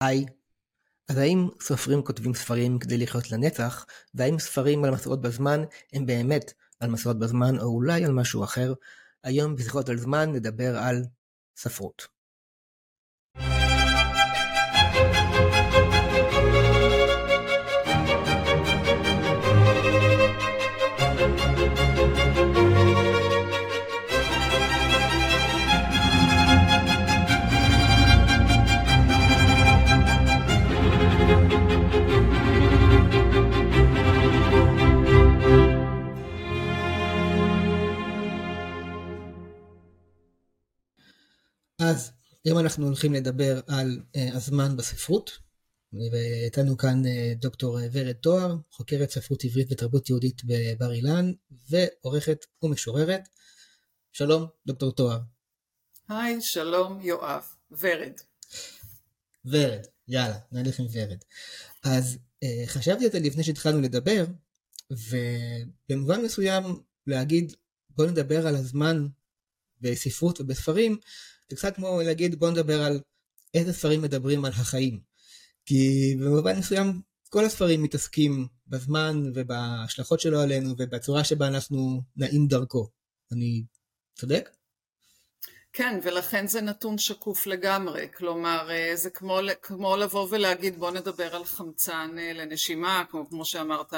היי, אז האם סופרים כותבים ספרים כדי לחיות לנצח, והאם ספרים על מסעות בזמן הם באמת על מסעות בזמן או אולי על משהו אחר? היום בשיחות על זמן נדבר על ספרות. היום אנחנו הולכים לדבר על uh, הזמן בספרות, ואיתנו כאן uh, דוקטור ורד תואר, חוקרת ספרות עברית ותרבות יהודית בבר אילן, ועורכת ומשוררת. שלום, דוקטור תואר. היי, שלום, יואב. ורד. ורד, יאללה, נלך עם ורד. אז uh, חשבתי על זה לפני שהתחלנו לדבר, ובמובן מסוים להגיד, בוא נדבר על הזמן בספרות ובספרים, זה קצת כמו להגיד בוא נדבר על איזה ספרים מדברים על החיים. כי במובן מסוים כל הספרים מתעסקים בזמן ובהשלכות שלו עלינו ובצורה שבה אנחנו נעים דרכו. אני צודק? כן, ולכן זה נתון שקוף לגמרי. כלומר, אה, זה כמו, כמו לבוא ולהגיד בוא נדבר על חמצן אה, לנשימה, כמו, כמו שאמרת,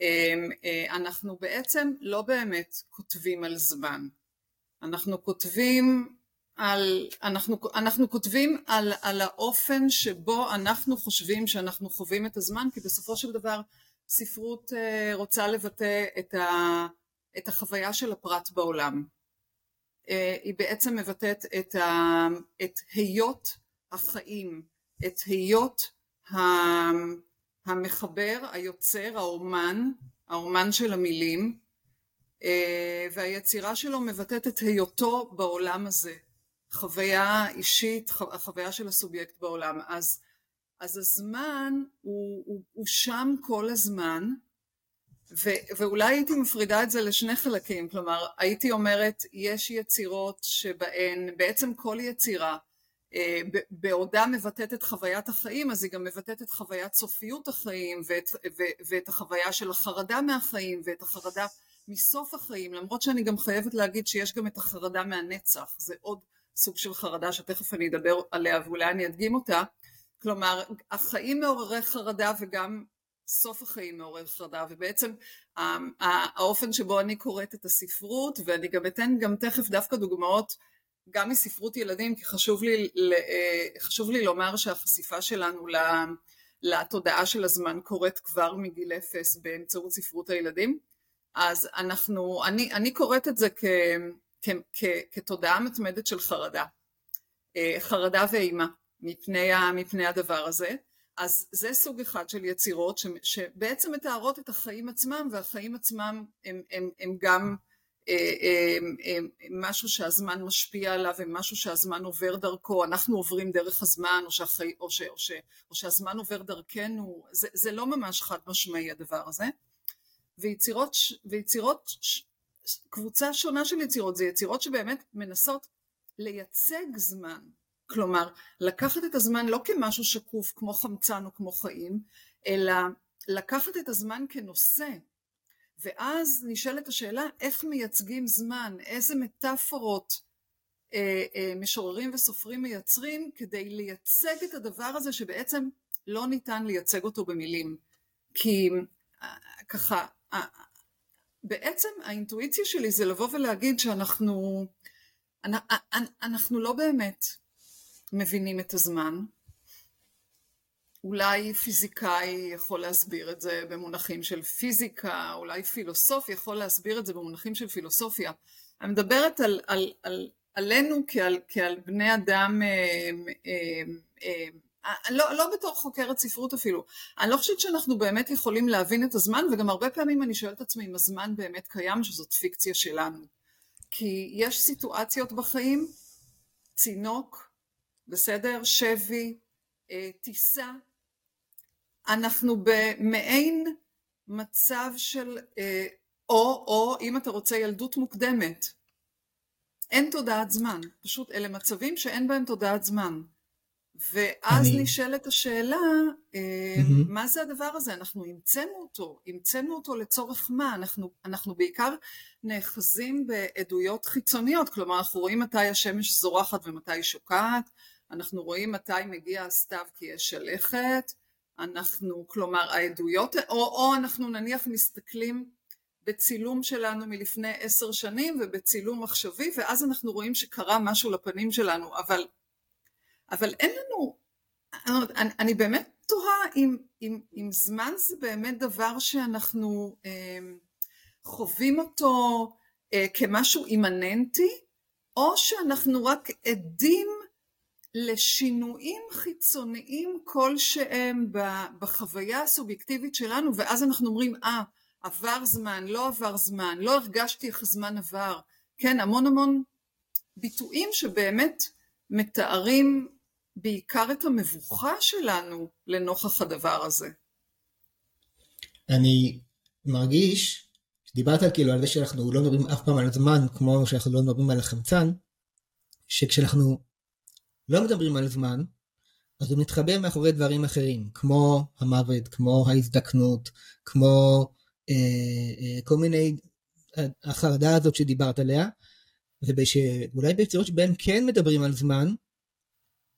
אמ, אה, אנחנו בעצם לא באמת כותבים על זמן. אנחנו כותבים על, אנחנו, אנחנו כותבים על, על האופן שבו אנחנו חושבים שאנחנו חווים את הזמן, כי בסופו של דבר ספרות אה, רוצה לבטא את, ה, את החוויה של הפרט בעולם. אה, היא בעצם מבטאת את, ה, את היות החיים, את היות המחבר, היוצר, האומן, האומן של המילים, אה, והיצירה שלו מבטאת את היותו בעולם הזה. חוויה אישית, החוויה של הסובייקט בעולם. אז, אז הזמן הוא, הוא, הוא שם כל הזמן, ו, ואולי הייתי מפרידה את זה לשני חלקים, כלומר הייתי אומרת יש יצירות שבהן בעצם כל יצירה אה, בעודה מבטאת את חוויית החיים אז היא גם מבטאת את חוויית סופיות החיים ואת, ו, ואת החוויה של החרדה מהחיים ואת החרדה מסוף החיים. למרות שאני גם חייבת להגיד שיש גם את החרדה מהנצח. זה עוד סוג של חרדה שתכף אני אדבר עליה ואולי אני אדגים אותה, כלומר החיים מעוררי חרדה וגם סוף החיים מעורר חרדה ובעצם האופן שבו אני קוראת את הספרות ואני גם אתן גם תכף דווקא דוגמאות גם מספרות ילדים כי חשוב לי, אה, חשוב לי לומר שהחשיפה שלנו לתודעה של הזמן קורית כבר מגיל אפס באמצעות ספרות הילדים. אז אנחנו, אני, אני קוראת את זה כ... כתודעה מתמדת של חרדה, אה, חרדה ואימה מפני, מפני הדבר הזה, אז זה סוג אחד של יצירות ש, שבעצם מתארות את החיים עצמם והחיים עצמם הם, הם, הם גם אה, הם, הם, הם משהו שהזמן משפיע עליו, הם משהו שהזמן עובר דרכו, אנחנו עוברים דרך הזמן או, שהחי, או, ש, או, ש, או שהזמן עובר דרכנו, זה, זה לא ממש חד משמעי הדבר הזה, ויצירות, ויצירות קבוצה שונה של יצירות, זה יצירות שבאמת מנסות לייצג זמן, כלומר לקחת את הזמן לא כמשהו שקוף כמו חמצן או כמו חיים, אלא לקחת את הזמן כנושא, ואז נשאלת השאלה איך מייצגים זמן, איזה מטאפורות אה, אה, משוררים וסופרים מייצרים כדי לייצג את הדבר הזה שבעצם לא ניתן לייצג אותו במילים, כי אה, ככה בעצם האינטואיציה שלי זה לבוא ולהגיד שאנחנו אנחנו לא באמת מבינים את הזמן. אולי פיזיקאי יכול להסביר את זה במונחים של פיזיקה, אולי פילוסוף יכול להסביר את זה במונחים של פילוסופיה. אני מדברת על, על, על, עלינו כעל, כעל בני אדם אה, אה, אה, לא, לא בתור חוקרת ספרות אפילו, אני לא חושבת שאנחנו באמת יכולים להבין את הזמן וגם הרבה פעמים אני שואלת את עצמי אם הזמן באמת קיים שזאת פיקציה שלנו. כי יש סיטואציות בחיים, צינוק, בסדר, שבי, אה, טיסה, אנחנו במעין מצב של אה, או או אם אתה רוצה ילדות מוקדמת. אין תודעת זמן, פשוט אלה מצבים שאין בהם תודעת זמן ואז אני... נשאלת השאלה, mm-hmm. מה זה הדבר הזה? אנחנו המצאנו אותו, המצאנו אותו לצורך מה? אנחנו, אנחנו בעיקר נאחזים בעדויות חיצוניות, כלומר אנחנו רואים מתי השמש זורחת ומתי היא שוקעת, אנחנו רואים מתי מגיע הסתיו כי יש שלכת, אנחנו, כלומר העדויות, או, או אנחנו נניח מסתכלים בצילום שלנו מלפני עשר שנים ובצילום עכשווי ואז אנחנו רואים שקרה משהו לפנים שלנו אבל אבל אין לנו אני, אני באמת תוהה אם, אם, אם זמן זה באמת דבר שאנחנו אה, חווים אותו אה, כמשהו אימננטי או שאנחנו רק עדים לשינויים חיצוניים כלשהם בחוויה הסובייקטיבית שלנו ואז אנחנו אומרים אה ah, עבר זמן, לא עבר זמן, לא הרגשתי איך הזמן עבר, כן, המון המון ביטויים שבאמת מתארים בעיקר את המבוכה שלנו לנוכח הדבר הזה. אני מרגיש, דיברת כאילו על זה שאנחנו לא מדברים אף פעם על הזמן כמו שאנחנו לא מדברים על החמצן, שכשאנחנו לא מדברים על זמן, אז הוא מתחבא מאחורי דברים אחרים, כמו המוות, כמו ההזדקנות, כמו אה, אה, כל מיני, אה, החרדה הזאת שדיברת עליה, ואולי ביצירות שבהן כן מדברים על זמן,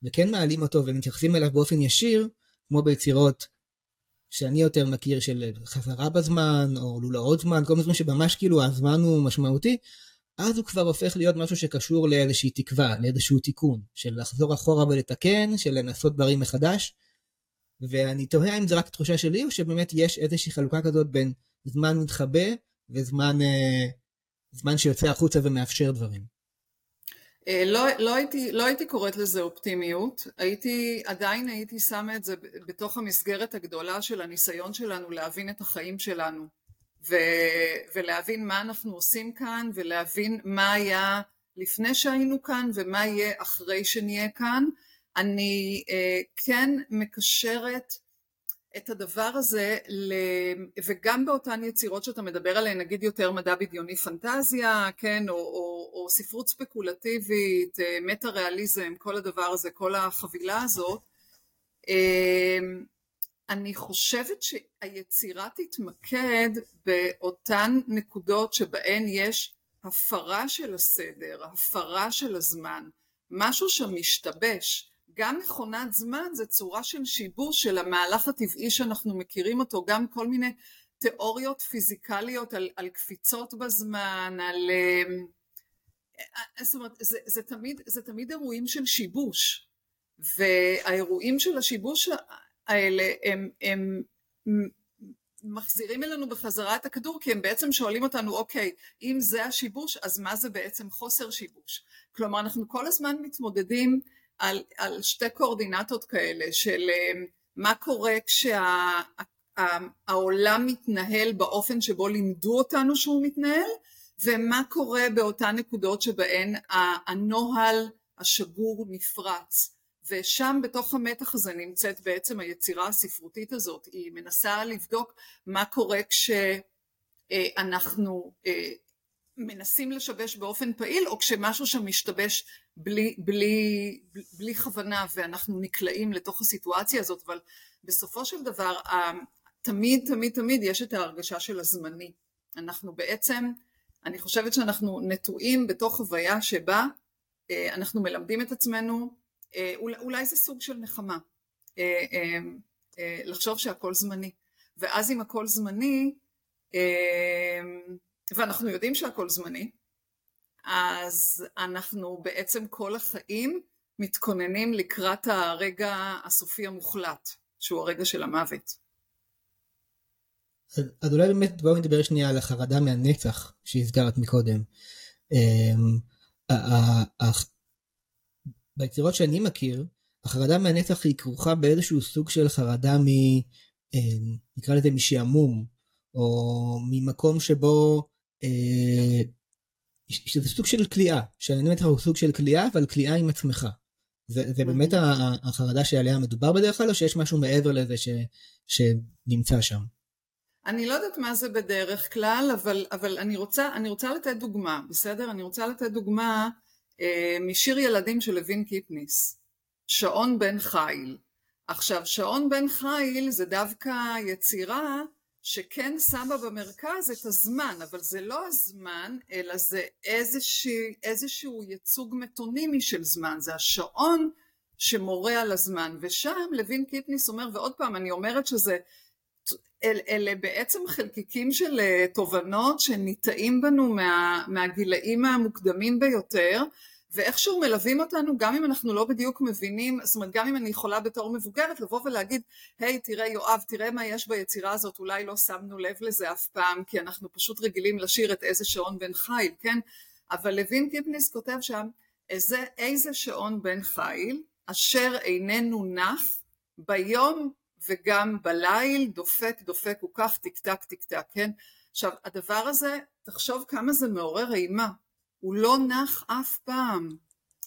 וכן מעלים אותו ומתייחסים אליו באופן ישיר, כמו ביצירות שאני יותר מכיר של חזרה בזמן, או לולאות זמן, כל מיני דברים שממש כאילו הזמן הוא משמעותי, אז הוא כבר הופך להיות משהו שקשור לאיזושהי תקווה, לאיזשהו תיקון, של לחזור אחורה ולתקן, של לנסות דברים מחדש, ואני תוהה אם זה רק תחושה שלי, או שבאמת יש איזושהי חלוקה כזאת בין זמן מתחבא וזמן אה, זמן שיוצא החוצה ומאפשר דברים. אה, לא, לא, הייתי, לא הייתי קוראת לזה אופטימיות, הייתי, עדיין הייתי שמה את זה בתוך המסגרת הגדולה של הניסיון שלנו להבין את החיים שלנו ו, ולהבין מה אנחנו עושים כאן ולהבין מה היה לפני שהיינו כאן ומה יהיה אחרי שנהיה כאן. אני אה, כן מקשרת את הדבר הזה, וגם באותן יצירות שאתה מדבר עליהן, נגיד יותר מדע בדיוני פנטזיה, כן, או, או, או ספרות ספקולטיבית, אה, מטה-ריאליזם, כל הדבר הזה, כל החבילה הזאת, אה, אני חושבת שהיצירה תתמקד באותן נקודות שבהן יש הפרה של הסדר, הפרה של הזמן, משהו שמשתבש, גם מכונת זמן זה צורה של שיבוש של המהלך הטבעי שאנחנו מכירים אותו, גם כל מיני תיאוריות פיזיקליות על, על קפיצות בזמן, על... אה, אה, זאת אומרת, זה, זה, תמיד, זה תמיד אירועים של שיבוש, והאירועים של השיבוש האלה הם, הם מחזירים אלינו בחזרה את הכדור כי הם בעצם שואלים אותנו אוקיי אם זה השיבוש אז מה זה בעצם חוסר שיבוש? כלומר אנחנו כל הזמן מתמודדים על, על שתי קואורדינטות כאלה של אה, מה קורה כשהעולם מתנהל באופן שבו לימדו אותנו שהוא מתנהל ומה קורה באותן נקודות שבהן הנוהל השגור נפרץ. ושם בתוך המתח הזה נמצאת בעצם היצירה הספרותית הזאת. היא מנסה לבדוק מה קורה כשאנחנו אה, מנסים לשבש באופן פעיל או כשמשהו שם משתבש בלי, בלי, בלי כוונה ואנחנו נקלעים לתוך הסיטואציה הזאת אבל בסופו של דבר תמיד תמיד תמיד יש את ההרגשה של הזמני. אנחנו בעצם אני חושבת שאנחנו נטועים בתוך חוויה שבה אה, אנחנו מלמדים את עצמנו אה, אולי, זה סוג של נחמה אה, לחשוב שהכל זמני. ואז אם הכל זמני ואנחנו יודעים שהכל זמני, אז אנחנו בעצם כל החיים מתכוננים לקראת הרגע הסופי המוחלט, שהוא הרגע של המוות. אז, אז אולי באמת בואו נדבר שנייה על החרדה מהנצח שהזכרת מקודם. אמ, ביצירות שאני מכיר, החרדה מהנצח היא כרוכה באיזשהו סוג של חרדה מ... אמ, נקרא לזה משעמום, או ממקום שבו אה, שזה סוג של כליאה, שאני באמת הוא סוג של כליאה, אבל כליאה עם עצמך. זה, זה באמת החרדה שעליה מדובר בדרך כלל, או שיש משהו מעבר לזה ש, שנמצא שם? אני לא יודעת מה זה בדרך כלל, אבל, אבל אני, רוצה, אני רוצה לתת דוגמה, בסדר? אני רוצה לתת דוגמה אה, משיר ילדים של לוין קיפניס, שעון בן חיל. עכשיו שעון בן חיל זה דווקא יצירה שכן שמה במרכז את הזמן, אבל זה לא הזמן, אלא זה איזשהו, איזשהו ייצוג מטונימי של זמן, זה השעון שמורה על הזמן, ושם לוין קיפניס אומר, ועוד פעם אני אומרת שזה, אל, אלה בעצם חלקיקים של אה, תובנות שניטעים בנו מה, מהגילאים המוקדמים ביותר, ואיכשהו מלווים אותנו גם אם אנחנו לא בדיוק מבינים, זאת אומרת גם אם אני יכולה בתור מבוגרת לבוא ולהגיד היי hey, תראה יואב תראה מה יש ביצירה הזאת אולי לא שמנו לב לזה אף פעם כי אנחנו פשוט רגילים לשיר את איזה שעון בן חיל כן? אבל לוין קיפניס כותב שם איזה, איזה שעון בן חייל אשר איננו נח ביום וגם בליל דופק דופק וכך טיק טק טיק טק כן? עכשיו הדבר הזה תחשוב כמה זה מעורר אימה הוא לא נח אף פעם,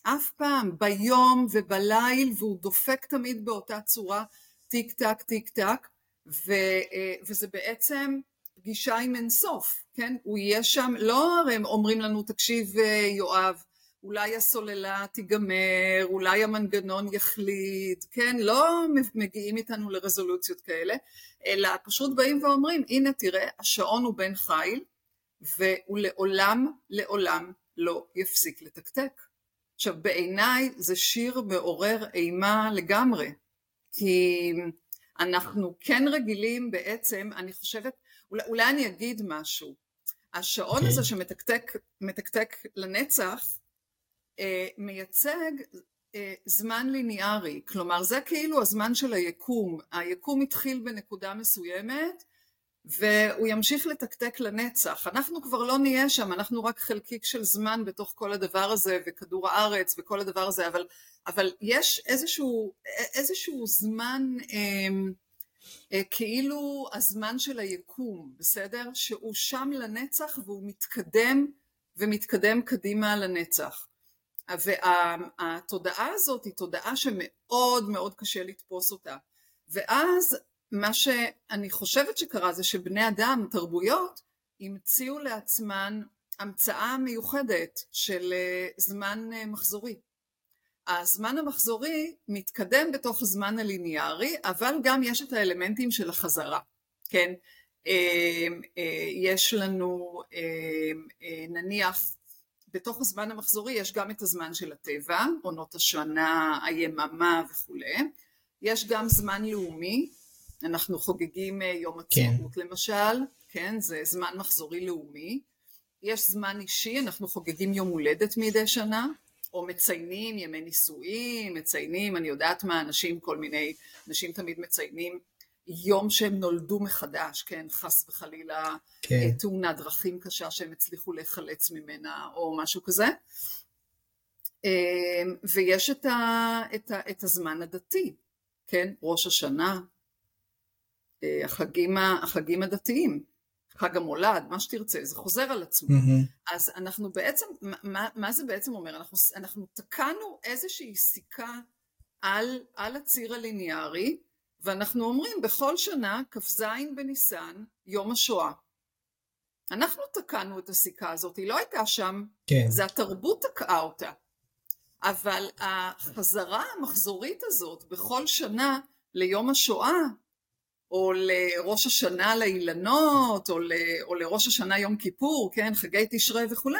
אף פעם, ביום ובליל, והוא דופק תמיד באותה צורה, טיק טק טיק טק, ו, אה, וזה בעצם פגישה עם אינסוף, כן? הוא יהיה שם, לא הרי הם אומרים לנו, תקשיב אה, יואב, אולי הסוללה תיגמר, אולי המנגנון יחליט, כן? לא מגיעים איתנו לרזולוציות כאלה, אלא פשוט באים ואומרים, הנה תראה, השעון הוא בן חיל, והוא לעולם, לעולם לא יפסיק לתקתק. עכשיו בעיניי זה שיר מעורר אימה לגמרי, כי אנחנו כן רגילים בעצם, אני חושבת, אולי, אולי אני אגיד משהו, השעון okay. אוקיי. הזה שמתקתק לנצח אה, מייצג אה, זמן ליניארי, כלומר זה כאילו הזמן של היקום, היקום התחיל בנקודה מסוימת והוא ימשיך לתקתק לנצח. אנחנו כבר לא נהיה שם, אנחנו רק חלקיק של זמן בתוך כל הדבר הזה, וכדור הארץ וכל הדבר הזה, אבל, אבל יש איזשהו, איזשהו זמן אה, אה, כאילו הזמן של היקום, בסדר? שהוא שם לנצח והוא מתקדם ומתקדם קדימה לנצח. והתודעה הזאת היא תודעה שמאוד מאוד קשה לתפוס אותה. ואז מה שאני חושבת שקרה זה שבני אדם, תרבויות, המציאו לעצמן המצאה מיוחדת של אה, זמן אה, מחזורי. הזמן המחזורי מתקדם בתוך הזמן הליניארי, אבל גם יש את האלמנטים של החזרה, כן? אה, יש לנו נניח בתוך הזמן המחזורי יש גם את הזמן של הטבע, עונות השנה, היממה וכולי, יש גם זמן לאומי אנחנו חוגגים אה, יום כן. עצמאות כן. למשל, כן, זה זמן מחזורי לאומי. יש זמן אישי, אנחנו חוגגים יום הולדת מדי שנה, או מציינים ימי נישואים, מציינים, אני יודעת מה, אנשים, כל מיני, אנשים תמיד מציינים יום שהם נולדו מחדש, כן, חס וחלילה, כן. אה, תאונת דרכים קשה שהם הצליחו להיחלץ ממנה, או משהו כזה. אה, ויש את, ה, את, ה, את הזמן הדתי, כן, ראש השנה, החגים, החגים הדתיים, חג המולד, מה שתרצה, זה חוזר על עצמו. Mm-hmm. אז אנחנו בעצם, מה, מה זה בעצם אומר? אנחנו, אנחנו תקענו איזושהי סיכה על, על הציר הליניארי, ואנחנו אומרים בכל שנה כ"ז בניסן יום השואה. אנחנו תקענו את הסיכה הזאת, היא לא הייתה שם, כן. זה התרבות תקעה אותה. אבל החזרה המחזורית הזאת בכל שנה ליום השואה או לראש השנה לאילנות, או, ל, או לראש השנה יום כיפור, כן, חגי תשרי וכולי,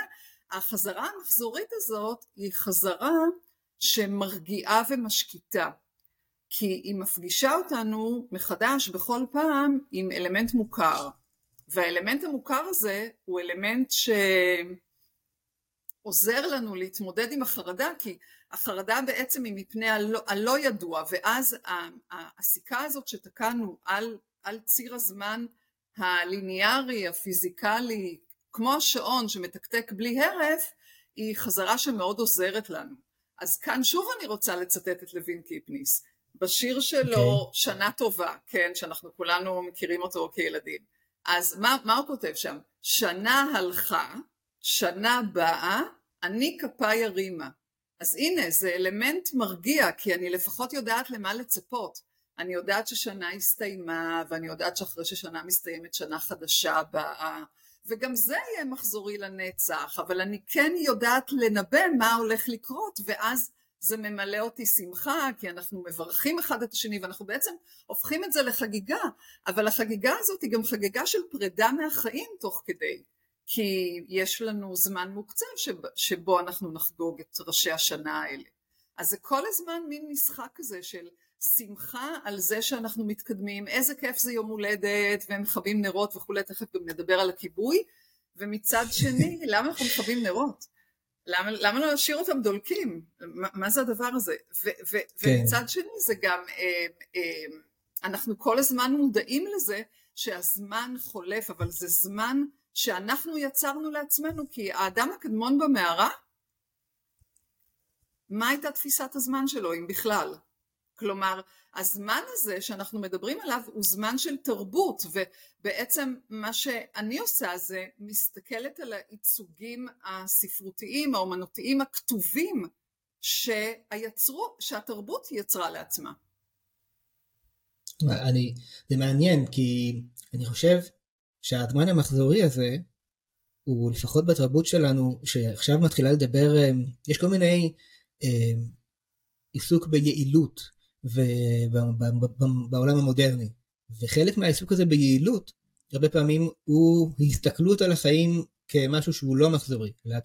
החזרה המחזורית הזאת היא חזרה שמרגיעה ומשקיטה, כי היא מפגישה אותנו מחדש בכל פעם עם אלמנט מוכר, והאלמנט המוכר הזה הוא אלמנט שעוזר לנו להתמודד עם החרדה, כי החרדה בעצם היא מפני הלא, הלא ידוע ואז הסיכה הזאת שתקענו על, על ציר הזמן הליניארי הפיזיקלי כמו השעון שמתקתק בלי הרף היא חזרה שמאוד עוזרת לנו אז כאן שוב אני רוצה לצטט את לוין קיפניס בשיר שלו okay. אוקיי. שנה טובה כן שאנחנו כולנו מכירים אותו כילדים אז מה, מה הוא כותב שם שנה הלכה שנה באה אני כפיי הרימה אז הנה זה אלמנט מרגיע כי אני לפחות יודעת למה לצפות. אני יודעת ששנה הסתיימה ואני יודעת שאחרי ששנה מסתיימת שנה חדשה באה וגם זה יהיה מחזורי לנצח אבל אני כן יודעת לנבא מה הולך לקרות ואז זה ממלא אותי שמחה, כי אנחנו מברכים אחד את השני, ואנחנו בעצם הופכים את זה לחגיגה, אבל החגיגה הזאת היא גם חגיגה של פרידה מהחיים תוך כדי, כי יש לנו זמן מוקצב שבו אנחנו נחגוג את ראשי השנה האלה. אז זה כל הזמן מין משחק כזה של שמחה על זה שאנחנו מתקדמים, איזה כיף זה יום הולדת, והם מכבים נרות וכולי, תכף גם נדבר על הכיבוי, ומצד שני, למה אנחנו מכבים נרות? למה, למה לא להשאיר אותם דולקים? מה, מה זה הדבר הזה? ו, ו, כן. ומצד שני זה גם, אה, אה, אנחנו כל הזמן מודעים לזה שהזמן חולף, אבל זה זמן שאנחנו יצרנו לעצמנו, כי האדם הקדמון במערה, מה הייתה תפיסת הזמן שלו, אם בכלל? כלומר, הזמן הזה שאנחנו מדברים עליו הוא זמן של תרבות, ובעצם מה שאני עושה זה מסתכלת על הייצוגים הספרותיים, האומנותיים, הכתובים, שהיצרו, שהתרבות יצרה לעצמה. אני, זה מעניין, כי אני חושב שהזמן המחזורי הזה, הוא לפחות בתרבות שלנו, שעכשיו מתחילה לדבר, אה, יש כל מיני אה, עיסוק ביעילות, ובעולם המודרני. וחלק מהעיסוק הזה ביעילות, הרבה פעמים הוא הסתכלות על החיים כמשהו שהוא לא מחזורי, אלא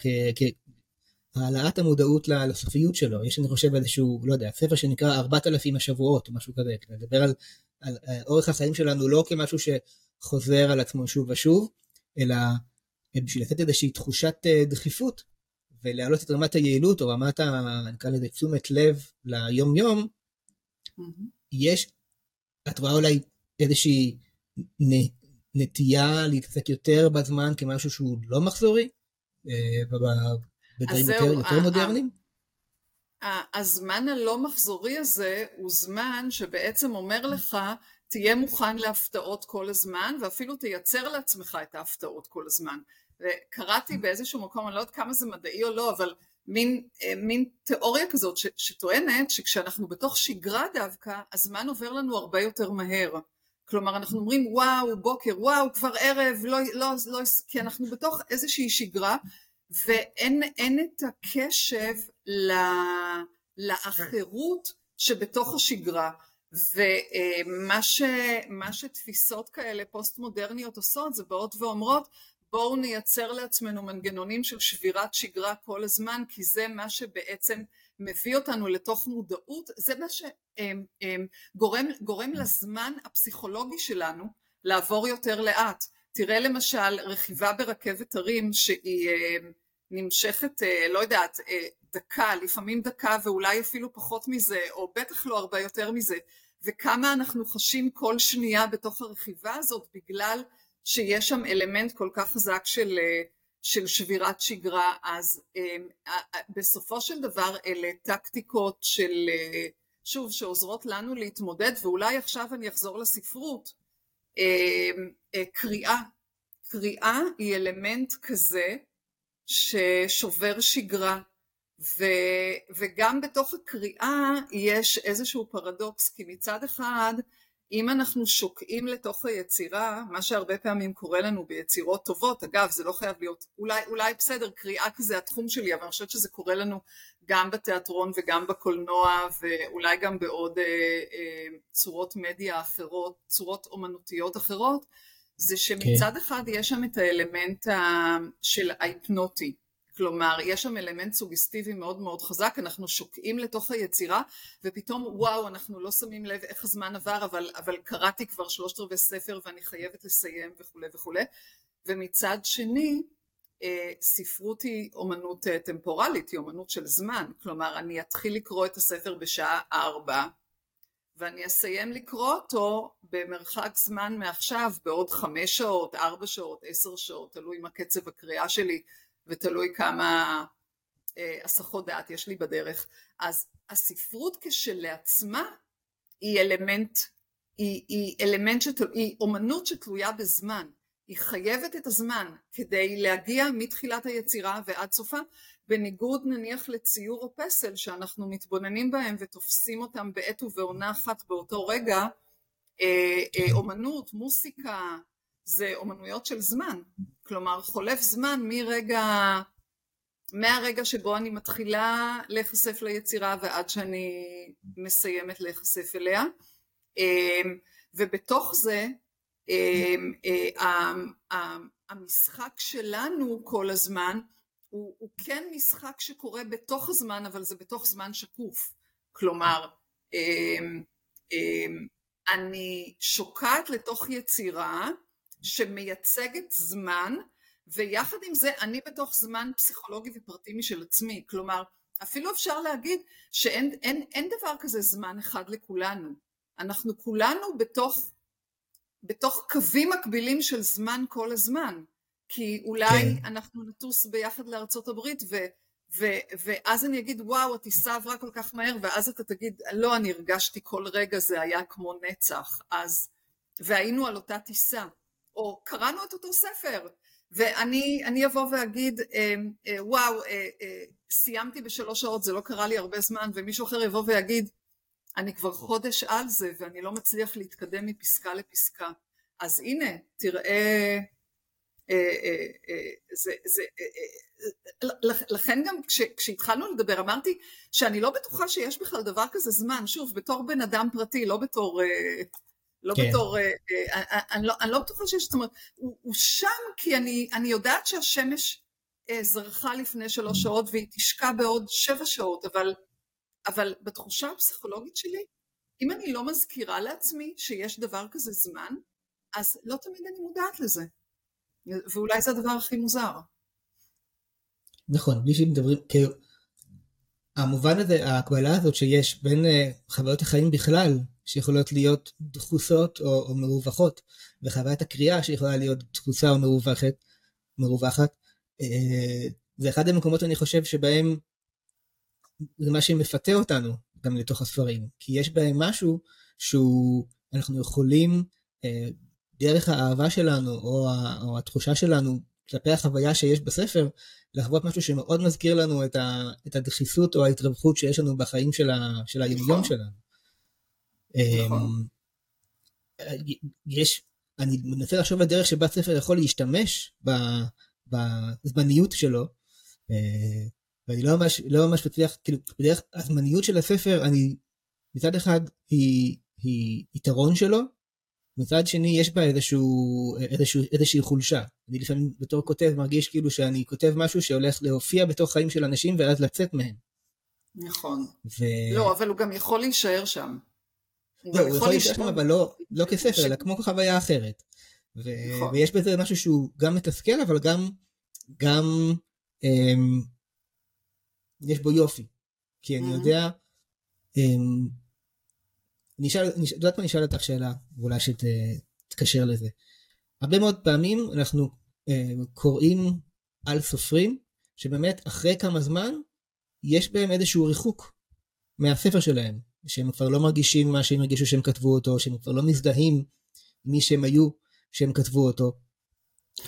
כהעלאת המודעות לסופיות שלו. יש אני חושב איזשהו, לא יודע, ספר שנקרא ארבעת אלפים השבועות או משהו כזה, לדבר על, על, על אורך החיים שלנו לא כמשהו שחוזר על עצמו שוב ושוב, אלא בשביל לתת איזושהי תחושת אה, דחיפות ולהעלות את רמת היעילות או רמת, נקרא לזה תשומת לב ליום יום, יש, את רואה אולי איזושהי נטייה להתעסק יותר בזמן כמשהו שהוא לא מחזורי? אה, בדברים יותר, יותר מודרניים? הזמן הלא מחזורי הזה הוא זמן שבעצם אומר לך תהיה מוכן להפתעות כל הזמן ואפילו תייצר לעצמך את ההפתעות כל הזמן. וקראתי באיזשהו מקום, אני לא יודעת כמה זה מדעי או לא, אבל מין, אה, מין תיאוריה כזאת ש, שטוענת שכשאנחנו בתוך שגרה דווקא, הזמן עובר לנו הרבה יותר מהר. כלומר אנחנו אומרים וואו בוקר וואו כבר ערב לא, לא, לא, כי אנחנו בתוך איזושהי שגרה ואין את הקשב לאחרות שבתוך השגרה ומה ש, שתפיסות כאלה פוסט מודרניות עושות זה באות ואומרות בואו נייצר לעצמנו מנגנונים של שבירת שגרה כל הזמן, כי זה מה שבעצם מביא אותנו לתוך מודעות, זה מה שגורם גורם לזמן הפסיכולוגי שלנו לעבור יותר לאט. תראה למשל רכיבה ברכבת הרים שהיא נמשכת, אה, לא יודעת, אה, דקה, לפעמים דקה ואולי אפילו פחות מזה, או בטח לא הרבה יותר מזה, וכמה אנחנו חשים כל שנייה בתוך הרכיבה הזאת בגלל שיש שם אלמנט כל כך חזק של, אה, של שבירת שגרה, אז אמ, בסופו של דבר אלה טקטיקות של, אה, שוב, שעוזרות לנו להתמודד, ואולי עכשיו אני אחזור לספרות, אמ, אה, קריאה. קריאה היא אלמנט כזה ששובר שגרה, ו, וגם בתוך הקריאה יש איזשהו פרדוקס, כי מצד אחד אם אנחנו שוקעים לתוך היצירה, מה שהרבה פעמים קורה לנו ביצירות טובות, אגב זה לא חייב להיות, אולי, אולי בסדר, קריאה כזה התחום שלי, אבל אני חושבת שזה קורה לנו גם בתיאטרון וגם בקולנוע ואולי גם בעוד אה, אה, צורות מדיה אחרות, צורות אומנותיות אחרות, זה שמצד okay. אחד יש שם את האלמנט ה, של ההיפנוטי, כלומר יש שם אלמנט סוגיסטיבי מאוד מאוד חזק, אנחנו שוקעים לתוך היצירה ופתאום וואו אנחנו לא שמים לב איך הזמן עבר אבל, אבל קראתי כבר שלושת רבעי ספר ואני חייבת לסיים וכולי וכולי. ומצד שני אה, ספרות היא אומנות אה, טמפורלית, היא אומנות של זמן, כלומר אני אתחיל לקרוא את הספר בשעה ארבע ואני אסיים לקרוא אותו במרחק זמן מעכשיו בעוד חמש שעות, ארבע שעות, עשר שעות, תלוי מה קצב הקריאה שלי ותלוי כמה אה, הסחות דעת יש לי בדרך. אז הספרות כשלעצמה היא אלמנט, היא, היא אלמנט, שתל, היא אומנות שתלויה בזמן. היא חייבת את הזמן כדי להגיע מתחילת היצירה ועד סופה, בניגוד נניח לציור או פסל שאנחנו מתבוננים בהם ותופסים אותם בעת ובעונה אחת באותו רגע, אה, אה, אומנות, מוסיקה, זה אומנויות של זמן, כלומר חולף זמן מרגע מהרגע שבו אני מתחילה להיחשף ליצירה ועד שאני מסיימת להיחשף אליה. ובתוך זה המשחק שלנו כל הזמן הוא, הוא כן משחק שקורה בתוך הזמן אבל זה בתוך זמן שקוף. כלומר אני שוקעת לתוך יצירה שמייצגת זמן ויחד עם זה אני בתוך זמן פסיכולוגי ופרטי משל עצמי. כלומר אפילו אפשר להגיד שאין אין, אין דבר כזה זמן אחד לכולנו. אנחנו כולנו בתוך, בתוך קווים מקבילים של זמן כל הזמן. כי אולי כן. אנחנו נטוס ביחד לארצות הברית ו, ו, ואז אני אגיד וואו הטיסה עברה כל כך מהר ואז אתה תגיד לא אני הרגשתי כל רגע זה היה כמו נצח אז והיינו על אותה טיסה או קראנו את אותו ספר ואני אבוא ואגיד אה, אה, וואו אה, סיימתי בשלוש שעות זה לא קרה לי הרבה זמן ומישהו אחר יבוא ויגיד אני כבר חודש על זה ואני לא מצליח להתקדם מפסקה לפסקה. אז הנה תראה לכן גם כש, כשהתחלנו לדבר אמרתי שאני לא בטוחה שיש בכלל דבר כזה זמן. שוב בתור בן אדם פרטי לא בתור לא כן. בתור, אה, אה, אה, אני, לא, אני לא בטוחה שיש, זאת אומרת, הוא, הוא שם כי אני, אני יודעת שהשמש זרחה לפני שלוש שעות והיא תשקע בעוד שבע שעות, אבל, אבל בתחושה הפסיכולוגית שלי, אם אני לא מזכירה לעצמי שיש דבר כזה זמן, אז לא תמיד אני מודעת לזה. ואולי זה הדבר הכי מוזר. נכון, בלי שמדברים, כאילו, המובן הזה, ההקבלה הזאת שיש בין חוויות החיים בכלל שיכולות להיות דחוסות או, או מרווחות, וחוויית הקריאה שיכולה להיות דחוסה או מרווחת, מרווחת. אה, זה אחד המקומות אני חושב שבהם זה מה שמפתה אותנו גם לתוך הספרים, כי יש בהם משהו שהוא, אנחנו יכולים אה, דרך האהבה שלנו או, או התחושה שלנו כלפי החוויה שיש בספר, לחוות משהו שמאוד מזכיר לנו את, ה, את הדחיסות או ההתרווחות שיש לנו בחיים של, ה, של היומיום נכון. שלנו. נכון. אמ, יש, אני מנסה לחשוב על דרך שבה ספר יכול להשתמש בזמניות שלו, אה, ואני לא ממש, לא ממש מצליח, כאילו, בדרך הזמניות של הספר, אני, מצד אחד היא, היא יתרון שלו, מצד שני יש בה איזשהו, איזשהו, איזושהי חולשה. אני לפעמים בתור כותב מרגיש כאילו שאני כותב משהו שהולך להופיע בתוך חיים של אנשים ואז לצאת מהם. נכון. ו... לא, אבל הוא גם יכול להישאר שם. לא, הוא יכול להישאר אבל לא, לא כספר, אלא כמו חוויה אחרת. ו- נכון. ויש בזה משהו שהוא גם מתסכל, אבל גם, גם אמ, יש בו יופי. כי אני יודע, אמ, אשאל, את יודעת מה אני אשאל אותך שאלה, ואולי שתתקשר לזה. הרבה מאוד פעמים אנחנו אה, קוראים על סופרים, שבאמת אחרי כמה זמן יש בהם איזשהו ריחוק מהספר שלהם. שהם כבר לא מרגישים מה שהם הרגישו שהם כתבו אותו, שהם כבר לא מזדהים מי שהם היו שהם כתבו אותו.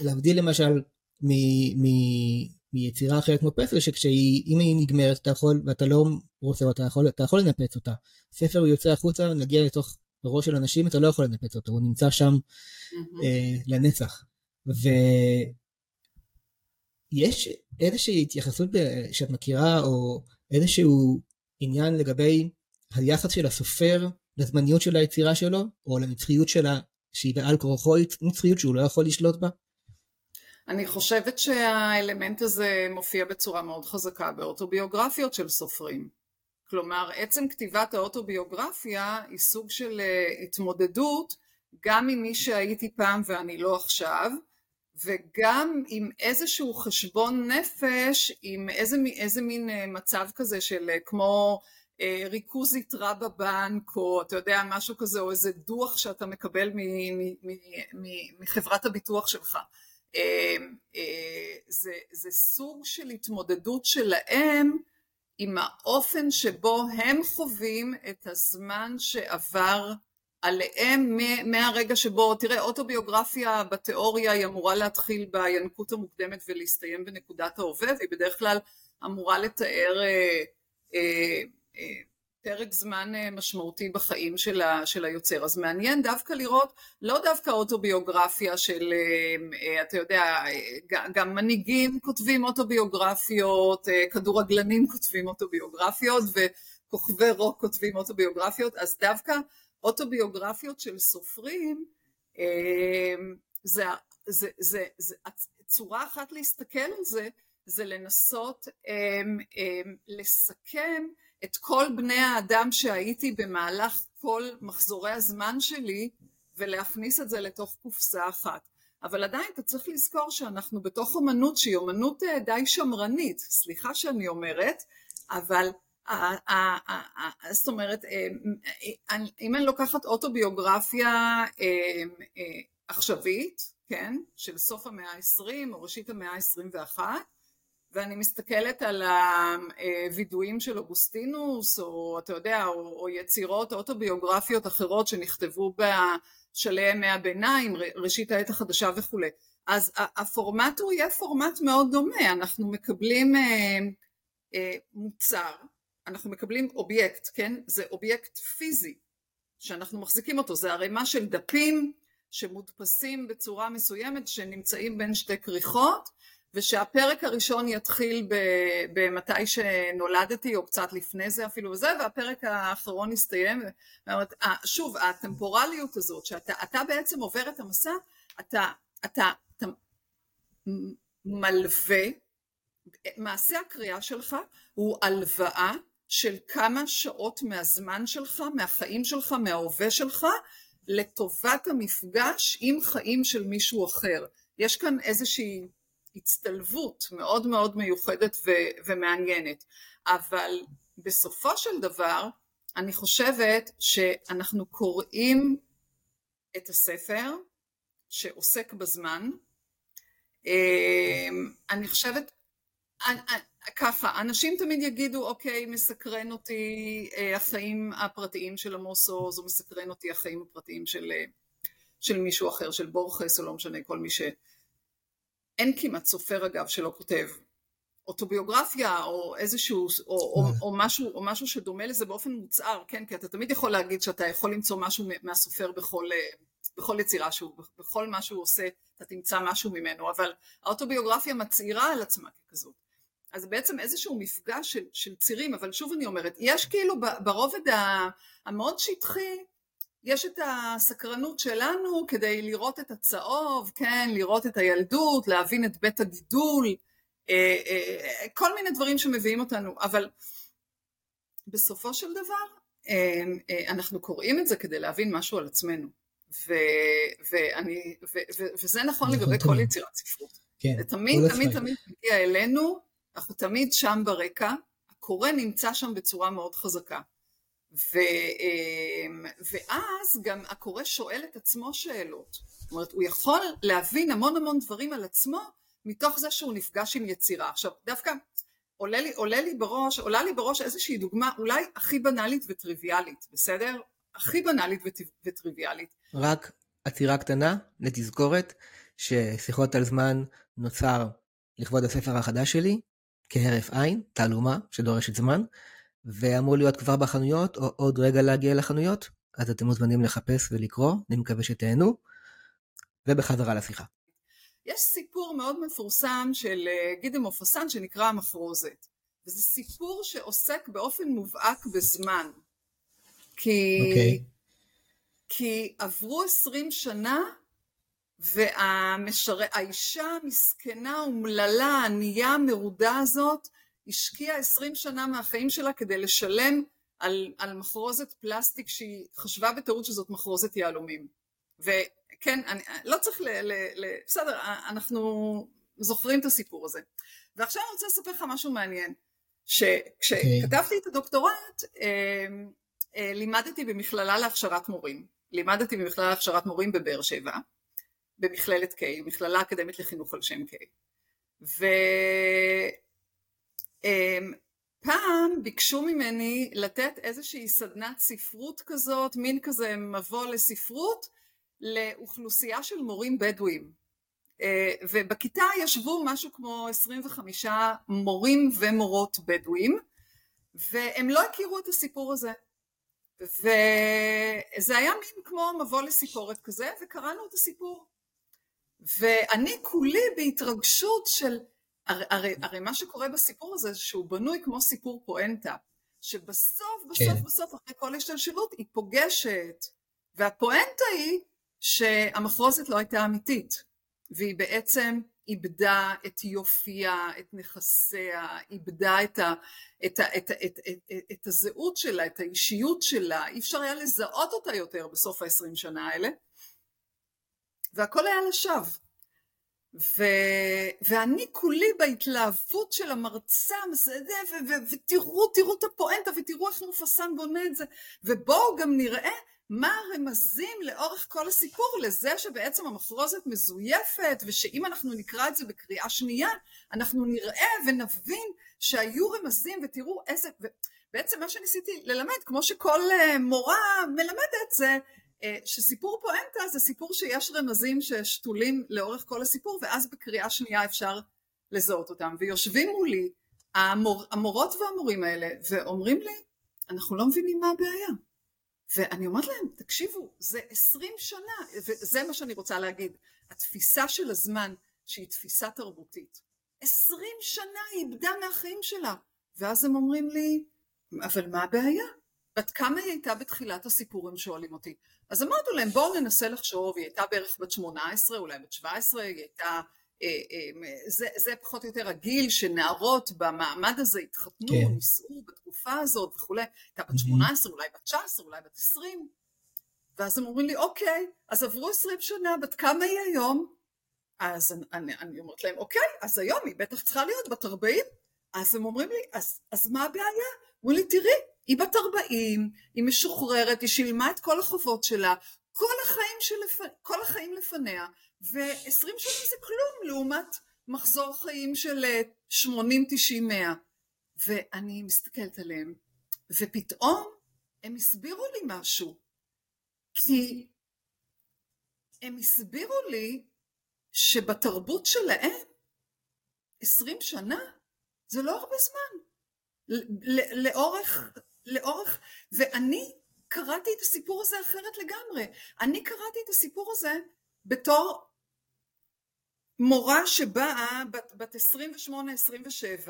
להבדיל למשל מ- מ- מיצירה אחרת כמו פסל, שכשהיא, אם היא נגמרת אתה יכול, ואתה לא רוצה אותה, אתה יכול, אתה יכול לנפץ אותה. ספר הוא יוצא החוצה, נגיע לתוך ראש של אנשים, אתה לא יכול לנפץ אותו, הוא נמצא שם mm-hmm. אה, לנצח. ויש איזושהי התייחסות שאת מכירה, או איזשהו עניין לגבי היחס של הסופר לזמניות של היצירה שלו, או לנצחיות שלה, שהיא בעל כורחו נצחיות שהוא לא יכול לשלוט בה? אני חושבת שהאלמנט הזה מופיע בצורה מאוד חזקה באוטוביוגרפיות של סופרים. כלומר, עצם כתיבת האוטוביוגרפיה היא סוג של אה, התמודדות גם עם מי שהייתי פעם ואני לא עכשיו, וגם עם איזשהו חשבון נפש, עם איזה, איזה מין אה, מצב כזה של אה, כמו ריכוז יתרה בבנק או אתה יודע משהו כזה או איזה דוח שאתה מקבל מחברת הביטוח שלך. אה, אה, זה, זה סוג של התמודדות שלהם עם האופן שבו הם חווים את הזמן שעבר עליהם מהרגע שבו, תראה אוטוביוגרפיה בתיאוריה היא אמורה להתחיל בינקות המוקדמת ולהסתיים בנקודת ההווה והיא בדרך כלל אמורה לתאר אה, אה, פרק זמן אה, משמעותי בחיים של, ה, של היוצר. אז מעניין דווקא לראות, לא דווקא אוטוביוגרפיה של, אה, אתה יודע, גם מנהיגים כותבים אוטוביוגרפיות, כדורגלנים כותבים אוטוביוגרפיות וכוכבי רוק כותבים אוטוביוגרפיות, אז דווקא אוטוביוגרפיות של סופרים, זה, זה, זה, זה, צורה אחת להסתכל על זה, זה לנסות הם, הם, לסכם את כל בני האדם שהייתי במהלך כל מחזורי הזמן שלי ולהכניס את זה לתוך קופסה אחת. אבל עדיין אתה צריך לזכור שאנחנו בתוך אומנות שהיא אומנות אה, די שמרנית, סליחה שאני אומרת, אבל זאת אומרת, אה, אה, אם אני לוקחת אוטוביוגרפיה עכשווית, כן, של סוף המאה ה-20 או ראשית המאה ה-21, ואני מסתכלת על הווידואים של אוגוסטינוס, או אתה יודע, או, או יצירות אוטוביוגרפיות אחרות שנכתבו בשלהי ימי הביניים, ראשית העת החדשה וכולי. אז הפורמט הוא יהיה פורמט מאוד דומה, אנחנו מקבלים אה, אה, מוצר, אנחנו מקבלים אובייקט, כן? זה אובייקט פיזי שאנחנו מחזיקים אותו, זה ערימה של דפים שמודפסים בצורה מסוימת שנמצאים בין שתי כריכות ושהפרק הראשון יתחיל במתי שנולדתי או קצת לפני זה אפילו וזה והפרק האחרון יסתיים שוב הטמפורליות הזאת שאתה בעצם עובר את המסע אתה, אתה, אתה מלווה מעשה הקריאה שלך הוא הלוואה של כמה שעות מהזמן שלך, מהחיים שלך, מההווה שלך, לטובת המפגש עם חיים של מישהו אחר. יש כאן איזושהי הצטלבות מאוד מאוד מיוחדת ו- ומעניינת, אבל בסופו של דבר אני חושבת שאנחנו קוראים את הספר שעוסק בזמן, אמ, אני חושבת, ככה, אנשים תמיד יגידו, אוקיי, מסקרן אותי אה, החיים הפרטיים של עמוס עוז, או מסקרן אותי החיים הפרטיים של, אה, של מישהו אחר, של בורכס, או לא משנה, כל מי ש... אין כמעט סופר אגב שלא כותב אוטוביוגרפיה או איזשהו, או, או, או, משהו, או משהו שדומה לזה באופן מוצהר, כן? כי אתה תמיד יכול להגיד שאתה יכול למצוא משהו מהסופר בכל, אה, בכל יצירה שהוא, בכל מה שהוא עושה, אתה תמצא משהו ממנו, אבל האוטוביוגרפיה מצהירה על עצמה ככזאת. אז בעצם איזשהו מפגש של, של צירים, אבל שוב אני אומרת, יש כאילו ברובד המאוד שטחי, יש את הסקרנות שלנו כדי לראות את הצהוב, כן, לראות את הילדות, להבין את בית הגידול, אה, אה, כל מיני דברים שמביאים אותנו, אבל בסופו של דבר אה, אנחנו קוראים את זה כדי להבין משהו על עצמנו, ו, ואני, ו, ו, וזה נכון לגבי כל יצירת ספרות. כן, תמיד תמיד תמיד מגיע אלינו, אנחנו תמיד שם ברקע, הקורא נמצא שם בצורה מאוד חזקה. ו, אמ, ואז גם הקורא שואל את עצמו שאלות. זאת אומרת, הוא יכול להבין המון המון דברים על עצמו מתוך זה שהוא נפגש עם יצירה. עכשיו, דווקא עולה לי, עולה לי בראש, עולה לי בראש איזושהי דוגמה אולי הכי בנאלית וטריוויאלית, בסדר? הכי בנאלית וטריוויאלית. רק עצירה קטנה לתזכורת ששיחות על זמן נוצר לכבוד הספר החדש שלי, כהרף עין, תעלומה שדורשת זמן. ואמור להיות כבר בחנויות, או עוד רגע להגיע לחנויות, אז אתם מוזמנים לחפש ולקרוא, אני מקווה שתהנו, ובחזרה לשיחה. יש סיפור מאוד מפורסם של אה, גידי מופסן שנקרא המחרוזת, וזה סיפור שעוסק באופן מובהק בזמן, כי, okay. אוקיי. כי עברו עשרים שנה והאישה המסכנה, אומללה, הענייה, המרודה הזאת, השקיעה עשרים שנה מהחיים שלה כדי לשלם על, על מחרוזת פלסטיק שהיא חשבה בטעות שזאת מחרוזת יהלומים. וכן, אני, לא צריך ל... ל, ל בסדר, אנחנו זוכרים את הסיפור הזה. ועכשיו אני רוצה לספר לך משהו מעניין. שכשכתבתי okay. את הדוקטורט, אה, אה, לימדתי במכללה להכשרת מורים. לימדתי במכללה להכשרת מורים בבאר שבע, במכללת K, מכללה אקדמית לחינוך על שם K. ו... אמ, פעם ביקשו ממני לתת איזושהי סדנת ספרות כזאת, מין כזה מבוא לספרות, לאוכלוסייה של מורים בדואים. אה, ובכיתה ישבו משהו כמו 25 מורים ומורות בדואים, והם לא הכירו את הסיפור הזה. וזה היה מין כמו מבוא לסיפורת כזה, וקראנו את הסיפור. ואני כולי בהתרגשות של, הרי, הרי מה שקורה בסיפור הזה, שהוא בנוי כמו סיפור פואנטה, שבסוף, בסוף, כן. בסוף, אחרי כל השתלשלות, היא פוגשת. והפואנטה היא שהמחרוזת לא הייתה אמיתית, והיא בעצם איבדה את יופייה, את נכסיה, איבדה את, ה, את, ה, את, ה, את, את, את, את הזהות שלה, את האישיות שלה, אי אפשר היה לזהות אותה יותר בסוף העשרים שנה האלה, והכל היה לשווא. ו... ואני כולי בהתלהבות של המרצה, ותראו, תראו את הפואנטה, ותראו איך מופסן בונה את זה, ובואו גם נראה מה הרמזים לאורך כל הסיפור לזה שבעצם המחרוזת מזויפת ושאם אנחנו נקרא את זה בקריאה שנייה אנחנו נראה ונבין שהיו רמזים ותראו איזה בעצם מה שניסיתי ללמד כמו שכל אה, מורה מלמדת זה שסיפור פואנטה זה סיפור שיש רמזים ששתולים לאורך כל הסיפור ואז בקריאה שנייה אפשר לזהות אותם. ויושבים מולי המור, המורות והמורים האלה ואומרים לי אנחנו לא מבינים מה הבעיה. ואני אומרת להם, תקשיבו, זה עשרים שנה, וזה מה שאני רוצה להגיד, התפיסה של הזמן, שהיא תפיסה תרבותית, עשרים שנה היא איבדה מהחיים שלה, ואז הם אומרים לי, אבל מה הבעיה? בת כמה היא הייתה בתחילת הסיפור, הם שואלים אותי. אז אמרתי להם, בואו ננסה לחשוב, היא הייתה בערך בת שמונה עשרה, אולי בת שבע עשרה, היא הייתה אה, אה, זה, זה פחות או יותר הגיל שנערות במעמד הזה התחתנו, כן. נישאו בתקופה הזאת וכולי, הייתה בת 18, אולי בת 19, אולי בת 20, ואז הם אומרים לי, אוקיי, אז עברו 20 שנה, בת כמה היא היום? אז אני, אני, אני אומרת להם, אוקיי, אז היום היא בטח צריכה להיות בת 40, אז הם אומרים לי, אז, אז מה הבעיה? אומרים לי, תראי, היא בת 40, היא משוחררת, היא שילמה את כל החובות שלה, כל החיים, שלפ... כל החיים לפניה, ועשרים שנה זה כלום לעומת מחזור חיים של 80, 90, 100. ואני מסתכלת עליהם, ופתאום הם הסבירו לי משהו. כי הם הסבירו לי שבתרבות שלהם עשרים שנה זה לא הרבה זמן. לאורך, לאורך, ואני קראתי את הסיפור הזה אחרת לגמרי. אני קראתי את הסיפור הזה בתור מורה שבאה בת, בת 28-27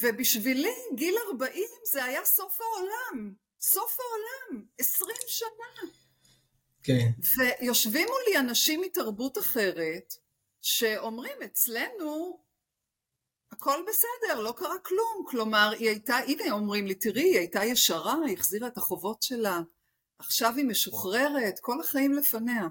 ובשבילי גיל 40 זה היה סוף העולם, סוף העולם, 20 שנה. כן. ויושבים מולי אנשים מתרבות אחרת שאומרים אצלנו הכל בסדר, לא קרה כלום, כלומר היא הייתה, הנה אומרים לי תראי היא הייתה ישרה, היא החזירה את החובות שלה, עכשיו היא משוחררת, כל החיים לפניה.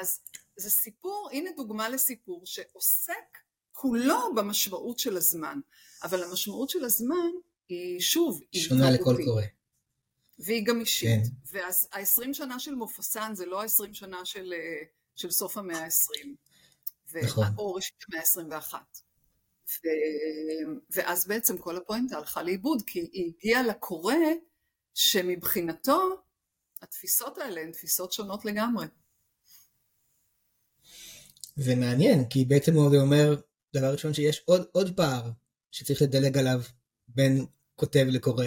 אז זה סיפור, הנה דוגמה לסיפור שעוסק כולו במשמעות של הזמן, אבל המשמעות של הזמן היא שוב, היא שונה לכל קורא. והיא גם אישית. כן. וה-20 שנה של מופסן זה לא ה-20 שנה של, אה, של סוף המאה ה-20. נכון. או ראשית המאה ה-21. ו... ואז בעצם כל הפואנטה הלכה לאיבוד, כי היא הגיעה לקורא שמבחינתו התפיסות האלה הן תפיסות שונות לגמרי. זה מעניין, כי בעצם הוא אומר, דבר ראשון, שיש עוד, עוד פער שצריך לדלג עליו בין כותב לקורא,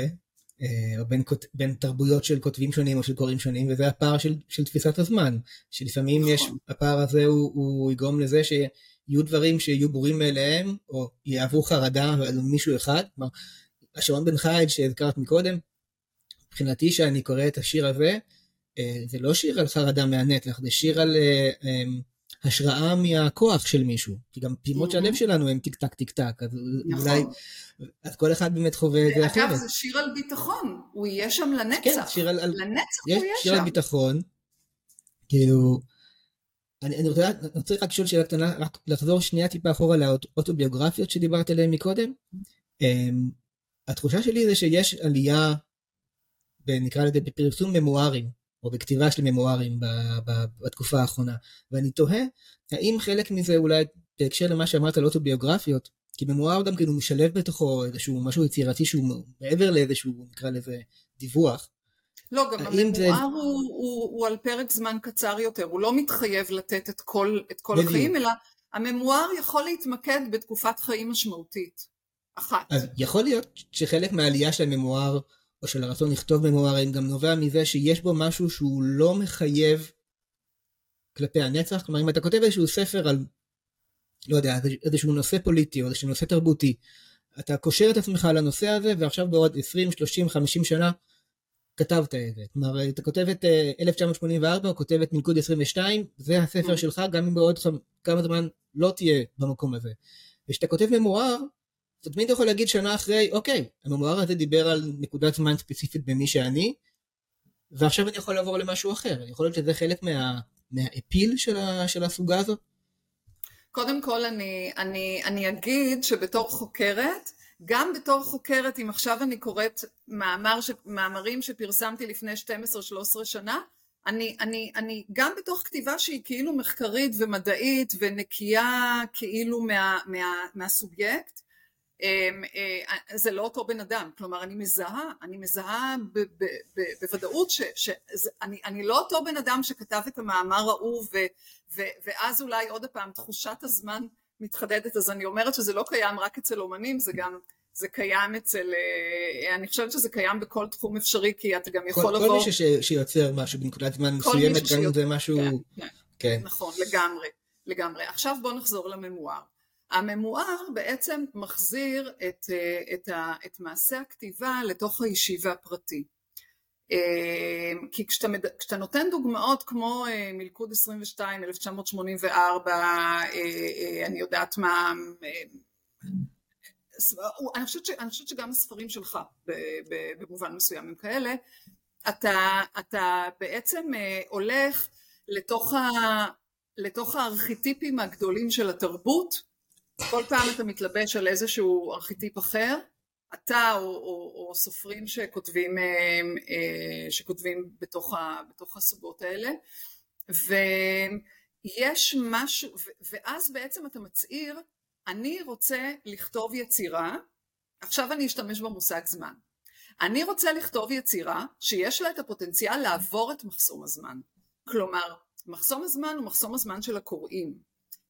אה, או בין, בין תרבויות של כותבים שונים או של קוראים שונים, וזה הפער של, של תפיסת הזמן, שלפעמים יש, נכון. הפער הזה הוא, הוא יגרום לזה שיהיו דברים שיהיו ברורים מאליהם, או יעברו חרדה על מישהו אחד, כלומר, השעון בן חייל שהזכרת מקודם, מבחינתי שאני קורא את השיר הזה, אה, זה לא שיר על חרדה מהנצח, זה שיר על אה, השראה מהכוח של מישהו, כי גם פעימות של הלב שלנו הם טיק טק טיק טק, אז נכון. אולי, אז כל אחד באמת חווה את זה אחרת. אגב זה שיר על ביטחון, הוא יהיה שם לנצח, כן, שיר על, לנצח הוא יהיה שם. שיר על ביטחון, כאילו, אני, אני, רוצה, רק לשאול שאלה קטנה, רק לחזור שנייה טיפה אחורה לאוטוביוגרפיות שדיברת עליהן מקודם. אמ, התחושה שלי זה שיש עלייה, נקרא לזה בפרסום ממוארים, או בכתיבה של ממוארים בתקופה האחרונה. ואני תוהה, האם חלק מזה אולי בהקשר למה שאמרת על אוטוביוגרפיות, כי ממואר גם כאילו משלב בתוכו איזשהו משהו יצירתי שהוא מעבר לאיזשהו, נקרא לזה, דיווח. לא, גם הממואר זה... הוא, הוא, הוא על פרק זמן קצר יותר, הוא לא מתחייב לתת את כל, את כל החיים, אלא הממואר יכול להתמקד בתקופת חיים משמעותית. אחת. אז יכול להיות שחלק מהעלייה של הממואר, או של הרצון לכתוב ממוארים, גם נובע מזה שיש בו משהו שהוא לא מחייב כלפי הנצח. כלומר, אם אתה כותב איזשהו ספר על, לא יודע, איזשהו נושא פוליטי או איזשהו נושא תרבותי, אתה קושר את עצמך לנושא הזה, ועכשיו בעוד 20, 30, 50 שנה כתבת את זה. כלומר, אתה כותב את 1984, או כותב את מלכוד 22, זה הספר mm. שלך, גם אם בעוד כמה זמן לא תהיה במקום הזה. וכשאתה כותב ממואר, אתה תמיד יכול להגיד שנה אחרי, אוקיי, הממואר הזה דיבר על נקודת זמן ספציפית במי שאני, ועכשיו אני יכול לעבור למשהו אחר. יכול להיות שזה חלק מה, מהאפיל של, ה, של הסוגה הזאת? קודם כל אני, אני, אני אגיד שבתור חוקרת, גם בתור חוקרת, אם עכשיו אני קוראת מאמר ש, מאמרים שפרסמתי לפני 12-13 שנה, אני, אני, אני גם בתוך כתיבה שהיא כאילו מחקרית ומדעית ונקייה כאילו מה, מה, מהסובייקט, אמ, אה, זה לא אותו בן אדם, כלומר אני מזהה, אני מזהה ב, ב, ב, בוודאות שאני לא אותו בן אדם שכתב את המאמר ההוא ואז אולי עוד פעם תחושת הזמן מתחדדת, אז אני אומרת שזה לא קיים רק אצל אומנים, זה גם, זה קיים אצל, אה, אני חושבת שזה קיים בכל תחום אפשרי, כי אתה גם יכול כל, לבוא... כל מי ש, שיוצר משהו בנקודת זמן מסוימת, גם אם זה משהו... כן, כן, כן. נכון, לגמרי, לגמרי. עכשיו בוא נחזור לממואר. הממואר בעצם מחזיר את, אה, את, ה, את מעשה הכתיבה לתוך האישי והפרטי. אה, כי כשאתה, כשאתה נותן דוגמאות כמו אה, מלכוד 22, 1984, אני יודעת מה, אני חושבת, ש, אני חושבת שגם הספרים שלך במובן מסוים הם כאלה, אתה, אתה בעצם הולך לתוך, ה, לתוך הארכיטיפים הגדולים של התרבות כל פעם אתה מתלבש על איזשהו ארכיטיפ אחר, אתה או, או, או סופרים שכותבים, אה, אה, שכותבים בתוך, ה, בתוך הסוגות האלה, ויש משהו, ואז בעצם אתה מצהיר, אני רוצה לכתוב יצירה, עכשיו אני אשתמש במושג זמן. אני רוצה לכתוב יצירה שיש לה את הפוטנציאל לעבור את מחסום הזמן. כלומר, מחסום הזמן הוא מחסום הזמן של הקוראים.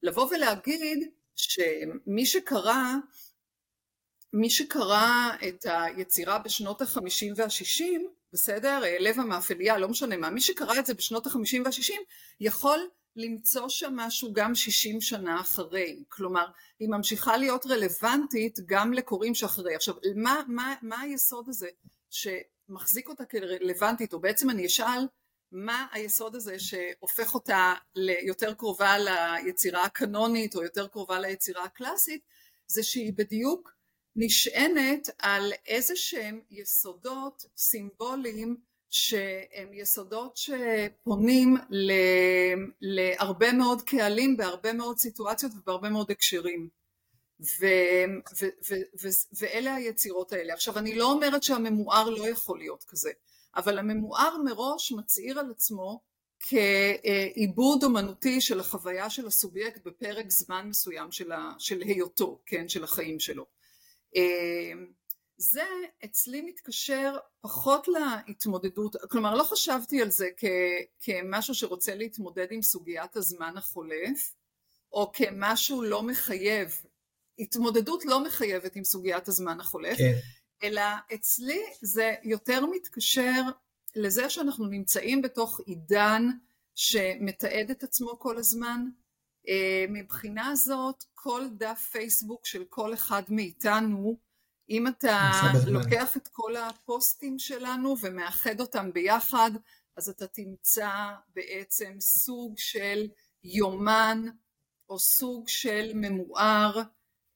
לבוא ולהגיד, שמי שקרא מי שקרא את היצירה בשנות החמישים והשישים, בסדר? לב המאפליה, לא משנה מה, מי שקרא את זה בשנות החמישים והשישים יכול למצוא שם משהו גם שישים שנה אחרי, כלומר היא ממשיכה להיות רלוונטית גם לקוראים שאחרי. עכשיו מה, מה, מה היסוד הזה שמחזיק אותה כרלוונטית, או בעצם אני אשאל מה היסוד הזה שהופך אותה ליותר קרובה ליצירה הקנונית או יותר קרובה ליצירה הקלאסית, זה שהיא בדיוק נשענת על איזה שהם יסודות סימבוליים שהם יסודות שפונים ל, להרבה מאוד קהלים בהרבה מאוד סיטואציות ובהרבה מאוד הקשרים. ו, ו, ו, ו, ואלה היצירות האלה. עכשיו אני לא אומרת שהממואר לא יכול להיות כזה. אבל הממואר מראש מצהיר על עצמו כעיבוד אומנותי של החוויה של הסובייקט בפרק זמן מסוים של, ה, של היותו, כן, של החיים שלו. אמ, זה אצלי מתקשר פחות להתמודדות, כלומר לא חשבתי על זה כ, כמשהו שרוצה להתמודד עם סוגיית הזמן החולף, או כמשהו לא מחייב, התמודדות לא מחייבת עם סוגיית הזמן החולף, כן. אלא אצלי זה יותר מתקשר לזה שאנחנו נמצאים בתוך עידן שמתעד את עצמו כל הזמן. אה, מבחינה זאת כל דף פייסבוק של כל אחד מאיתנו, אם אתה לוקח את כל הפוסטים שלנו ומאחד אותם ביחד, אז אתה תמצא בעצם סוג של יומן או סוג של ממואר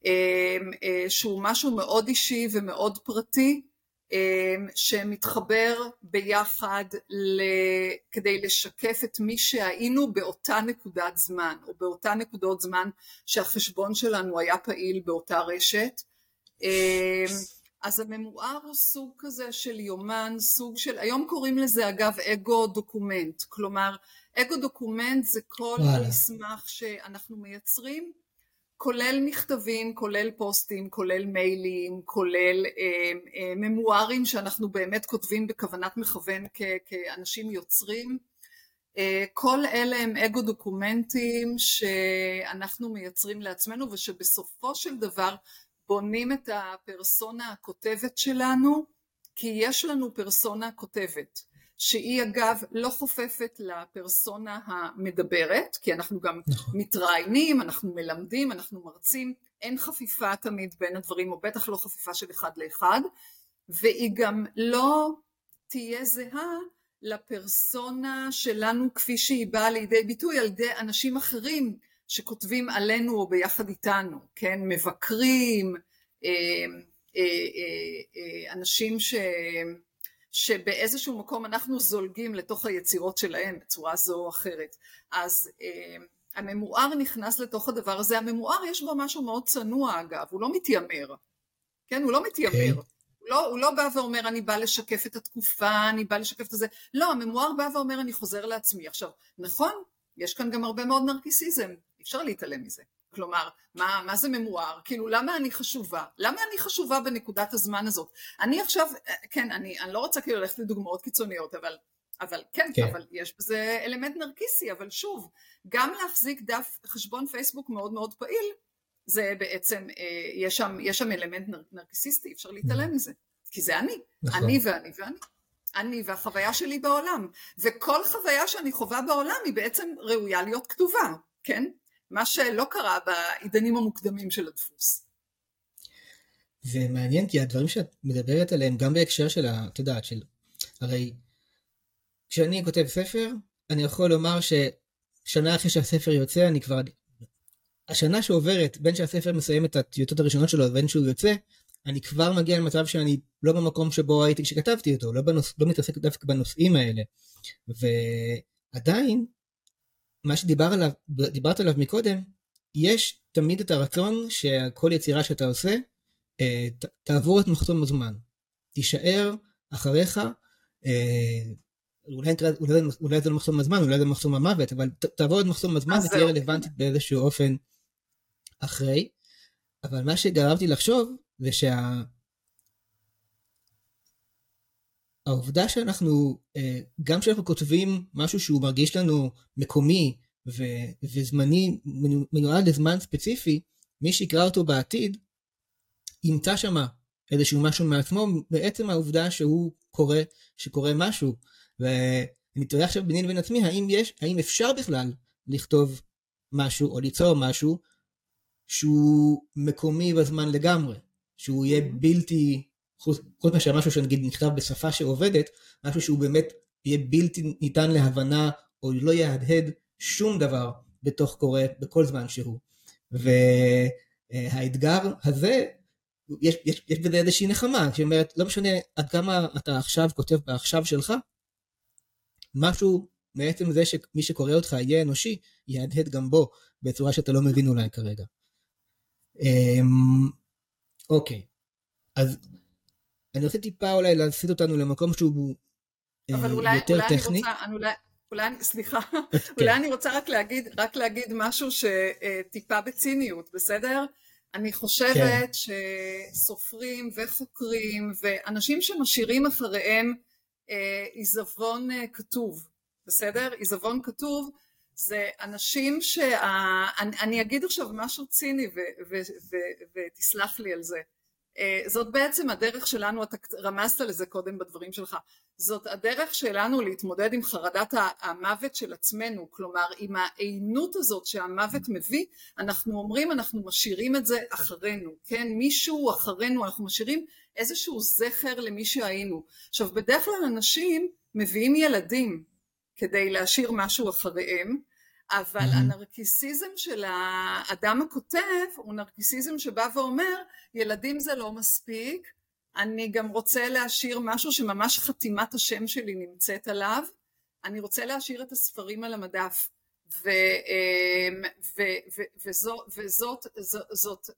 אמ, אה, שהוא משהו מאוד אישי ומאוד פרטי שמתחבר ביחד כדי לשקף את מי שהיינו באותה נקודת זמן או באותה נקודות זמן שהחשבון שלנו היה פעיל באותה רשת. אמ, אז הממואר הוא סוג כזה של יומן, סוג של, היום קוראים לזה אגב ego document, כלומר ego document זה כל מסמך שאנחנו מייצרים כולל מכתבים, כולל פוסטים, כולל מיילים, כולל אה, אה, ממוארים שאנחנו באמת כותבים בכוונת מכוון כ- כאנשים יוצרים. אה, כל אלה הם אגו דוקומנטים שאנחנו מייצרים לעצמנו ושבסופו של דבר בונים את הפרסונה הכותבת שלנו, כי יש לנו פרסונה כותבת, שהיא אגב לא חופפת לפרסונה המדברת, כי אנחנו גם נכון. מתראיינים, אנחנו מלמדים, אנחנו מרצים, אין חפיפה תמיד בין הדברים, או בטח לא חפיפה של אחד לאחד, והיא גם לא תהיה זהה לפרסונה שלנו כפי שהיא באה לידי ביטוי על ידי אנשים אחרים שכותבים עלינו או ביחד איתנו, כן, מבקרים, אה, אה, אה, אנשים ש... שבאיזשהו מקום אנחנו זולגים לתוך היצירות שלהם בצורה זו או אחרת. אז הממואר נכנס לתוך הדבר הזה, הממואר יש בו משהו מאוד צנוע אגב, הוא לא מתיימר, כן? הוא לא מתיימר. Okay. אוקיי. הוא לא, הוא לא בא ואומר אני בא לשקף את התקופה, אני בא לשקף את זה, לא, הממואר בא ואומר אני חוזר לעצמי. עכשיו, נכון, יש כאן גם הרבה מאוד נרקיסיזם, אפשר להתעלם מזה. כלומר, מה, מה זה ממואר? כאילו, למה אני חשובה? למה אני חשובה בנקודת הזמן הזאת? אני עכשיו, כן, אני, אני לא רוצה כאילו ללכת לדוגמאות קיצוניות, אבל, אבל כן, כן, אבל יש בזה אלמנט נרקיסי, אבל שוב, גם להחזיק דף חשבון פייסבוק מאוד מאוד פעיל, זה בעצם, אה, יש שם, יש שם אלמנט נר, נרקיסיסטי, אפשר להתעלם נכון. מזה, כי זה אני, נכון. אני ואני ואני. אני והחוויה שלי בעולם, וכל חוויה שאני חווה בעולם היא בעצם ראויה להיות כתובה, כן? מה שלא קרה בעידנים המוקדמים של הדפוס. זה מעניין כי הדברים שאת מדברת עליהם גם בהקשר של, את יודעת, של, הרי כשאני כותב ספר, אני יכול לומר ששנה אחרי שהספר יוצא, אני כבר, השנה שעוברת בין שהספר מסיים את הטיוטות הראשונות שלו ובין שהוא יוצא, אני כבר מגיע למצב שאני לא במקום שבו הייתי כשכתבתי אותו, לא, בנוס, לא מתעסק דווקא בנושאים האלה. ועדיין, מה שדיברת עליו, עליו מקודם, יש תמיד את הרצון שכל יצירה שאתה עושה אה, ת, תעבור את מחסום הזמן. תישאר אחריך, אה, אולי, אולי, אולי זה לא מחסום הזמן, אולי זה מחסום המוות, אבל ת, תעבור את מחסום הזמן ותהיה רלוונטית באיזשהו אופן אחרי. אבל מה שגרמתי לחשוב זה שה... העובדה שאנחנו, אה, גם כשאנחנו כותבים משהו שהוא מרגיש לנו מקומי ו- וזמני, מיועד לזמן ספציפי, מי שיקרא אותו בעתיד, ימצא שמה איזשהו משהו מעצמו, בעצם העובדה שהוא קורא, שקורה משהו. ואני תוהה עכשיו ביני לבין עצמי, האם יש, האם אפשר בכלל לכתוב משהו או ליצור משהו שהוא מקומי בזמן לגמרי, שהוא יהיה בלתי חוץ, חוץ מאשר משהו שנגיד נכתב בשפה שעובדת, משהו שהוא באמת יהיה בלתי ניתן להבנה, או לא יהדהד שום דבר בתוך קורא בכל זמן שהוא. והאתגר הזה, יש, יש, יש בזה איזושהי נחמה, שאומרת, לא משנה עד כמה אתה עכשיו כותב בעכשיו שלך, משהו מעצם זה שמי שקורא אותך יהיה אנושי, יהדהד גם בו, בצורה שאתה לא מבין אולי כרגע. אמ, אוקיי, אז אני רוצה טיפה אולי להסיט אותנו למקום שהוא אה, אבל אולי, יותר אולי טכני. אני רוצה, אולי, אולי, סליחה, כן. אולי אני רוצה רק להגיד, רק להגיד משהו שטיפה בציניות, בסדר? אני חושבת כן. שסופרים וחוקרים ואנשים שמשאירים אחריהם אה, עיזבון אה, כתוב, בסדר? עיזבון כתוב זה אנשים שה... אני, אני אגיד עכשיו משהו ציני ו, ו, ו, ותסלח לי על זה. אה, זאת בעצם הדרך שלנו, אתה רמזת לזה קודם בדברים שלך, זאת הדרך שלנו להתמודד עם חרדת המוות של עצמנו, כלומר עם העינות הזאת שהמוות מביא, אנחנו אומרים אנחנו משאירים את זה אחרינו, כן, מישהו אחרינו, אנחנו משאירים איזשהו זכר למי שהיינו. עכשיו בדרך כלל אנשים מביאים ילדים כדי להשאיר משהו אחריהם, אבל mm-hmm. הנרקיסיזם של האדם הכותב הוא נרקיסיזם שבא ואומר ילדים זה לא מספיק, אני גם רוצה להשאיר משהו שממש חתימת השם שלי נמצאת עליו, אני רוצה להשאיר את הספרים על המדף ו, אמ, ו, ו, וזו, וזאת זאת,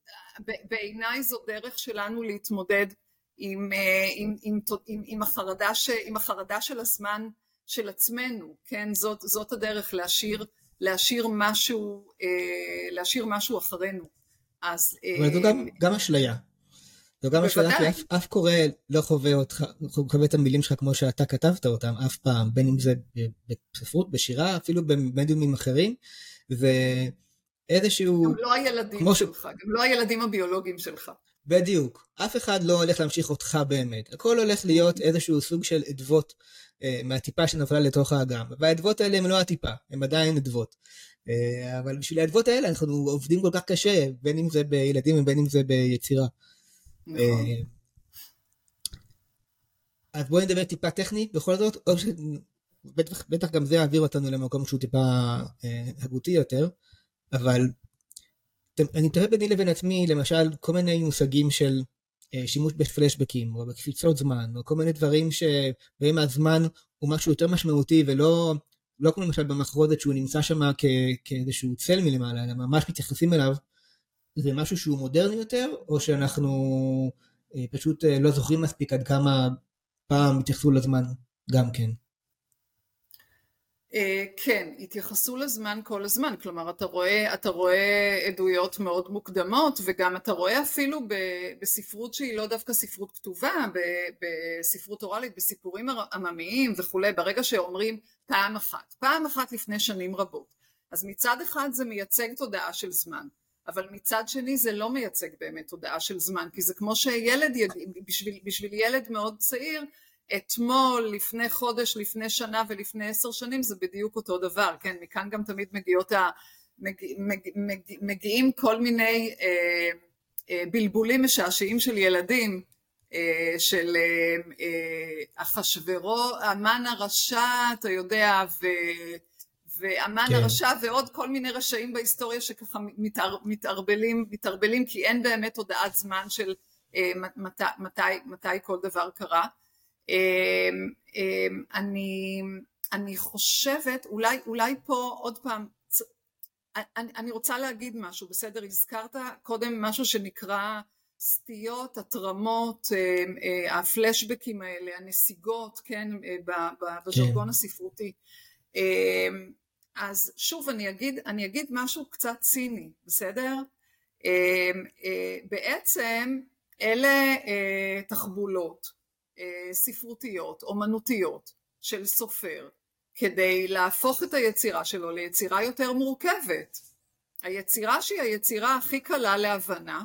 בעיניי זו דרך שלנו להתמודד עם, אה, עם, עם, עם, עם, החרדה ש, עם החרדה של הזמן של עצמנו, כן? זאת, זאת הדרך להשאיר להשאיר משהו, אה, להשאיר משהו אחרינו. אז... אבל זו גם, גם אשליה. זו גם אשליה, כי אף, אף קורא לא חווה אותך, חווה את המילים שלך כמו שאתה כתבת אותם אף פעם, בין אם זה בספרות, בשירה, אפילו במדיומים אחרים, ואיזשהו... גם לא הילדים שלך, ש... גם לא הילדים הביולוגיים שלך. בדיוק. אף אחד לא הולך להמשיך אותך באמת. הכל הולך להיות איזשהו סוג של אדוות אה, מהטיפה שנפלה לתוך האגם. והאדוות האלה הן לא הטיפה, הן עדיין אדוות. אה, אבל בשביל האדוות האלה אנחנו עובדים כל כך קשה, בין אם זה בילדים ובין אם זה ביצירה. נכון. אה, אז בואי נדבר טיפה טכני בכל זאת, או שבטח גם זה יעביר אותנו למקום שהוא טיפה אה, הגותי יותר, אבל אני תוהה ביני לבין עצמי, למשל, כל מיני מושגים של אה, שימוש בפלשבקים, או בקפיצות זמן, או כל מיני דברים שבהם הזמן הוא משהו יותר משמעותי, ולא לא כמו למשל במחרוזת שהוא נמצא שם כאיזשהו צל מלמעלה, אלא ממש מתייחסים אליו, זה משהו שהוא מודרני יותר, או שאנחנו אה, פשוט אה, לא זוכרים מספיק עד כמה פעם התייחסו לזמן גם כן. אה, כן, התייחסו לזמן כל הזמן, כלומר אתה רואה, אתה רואה עדויות מאוד מוקדמות וגם אתה רואה אפילו בספרות שהיא לא דווקא ספרות כתובה, בספרות אוראלית, בסיפורים עממיים וכולי, ברגע שאומרים פעם אחת, פעם אחת לפני שנים רבות, אז מצד אחד זה מייצג תודעה של זמן, אבל מצד שני זה לא מייצג באמת תודעה של זמן, כי זה כמו שילד, בשביל, בשביל ילד מאוד צעיר אתמול, לפני חודש, לפני שנה ולפני עשר שנים זה בדיוק אותו דבר, כן, מכאן גם תמיד מגיעות ה... מגיע, מגיע, מגיע, מגיעים כל מיני אה, אה, בלבולים משעשעים של ילדים, אה, של אה, אה, אחשוורו, המן הרשע, אתה יודע, ו... והמן כן. הרשע ועוד כל מיני רשעים בהיסטוריה שככה מתער, מתערבלים, מתערבלים כי אין באמת הודעת זמן של אה, מת, מתי, מתי כל דבר קרה. אמ, אמ, אני, אני חושבת, אולי, אולי פה עוד פעם, אני, אני רוצה להגיד משהו, בסדר? הזכרת קודם משהו שנקרא סטיות, התרמות, אמ, אה, הפלשבקים האלה, הנסיגות, כן, אה, בז'רגון כן. הספרותי. אז שוב אני אגיד, אני אגיד משהו קצת ציני, בסדר? אה, בעצם אלה תחבולות ספרותיות, אומנותיות של סופר כדי להפוך את היצירה שלו ליצירה יותר מורכבת. היצירה שהיא היצירה הכי קלה להבנה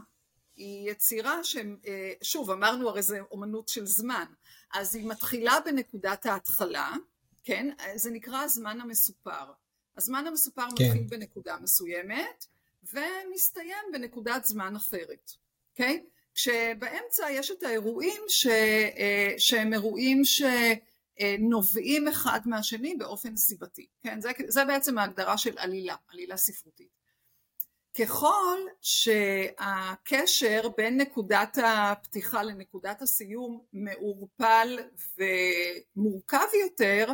היא יצירה ששוב אמרנו הרי זה אומנות של זמן אז היא מתחילה בנקודת ההתחלה כן זה נקרא הזמן המסופר הזמן המסופר כן. מתחיל בנקודה מסוימת ומסתיים בנקודת זמן אחרת אוקיי okay? כשבאמצע יש את האירועים ש, אה, שהם אירועים שנובעים אחד מהשני באופן סיבתי, כן? זה, זה בעצם ההגדרה של עלילה, עלילה ספרותית. ככל שהקשר בין נקודת הפתיחה לנקודת הסיום מעורפל ומורכב יותר,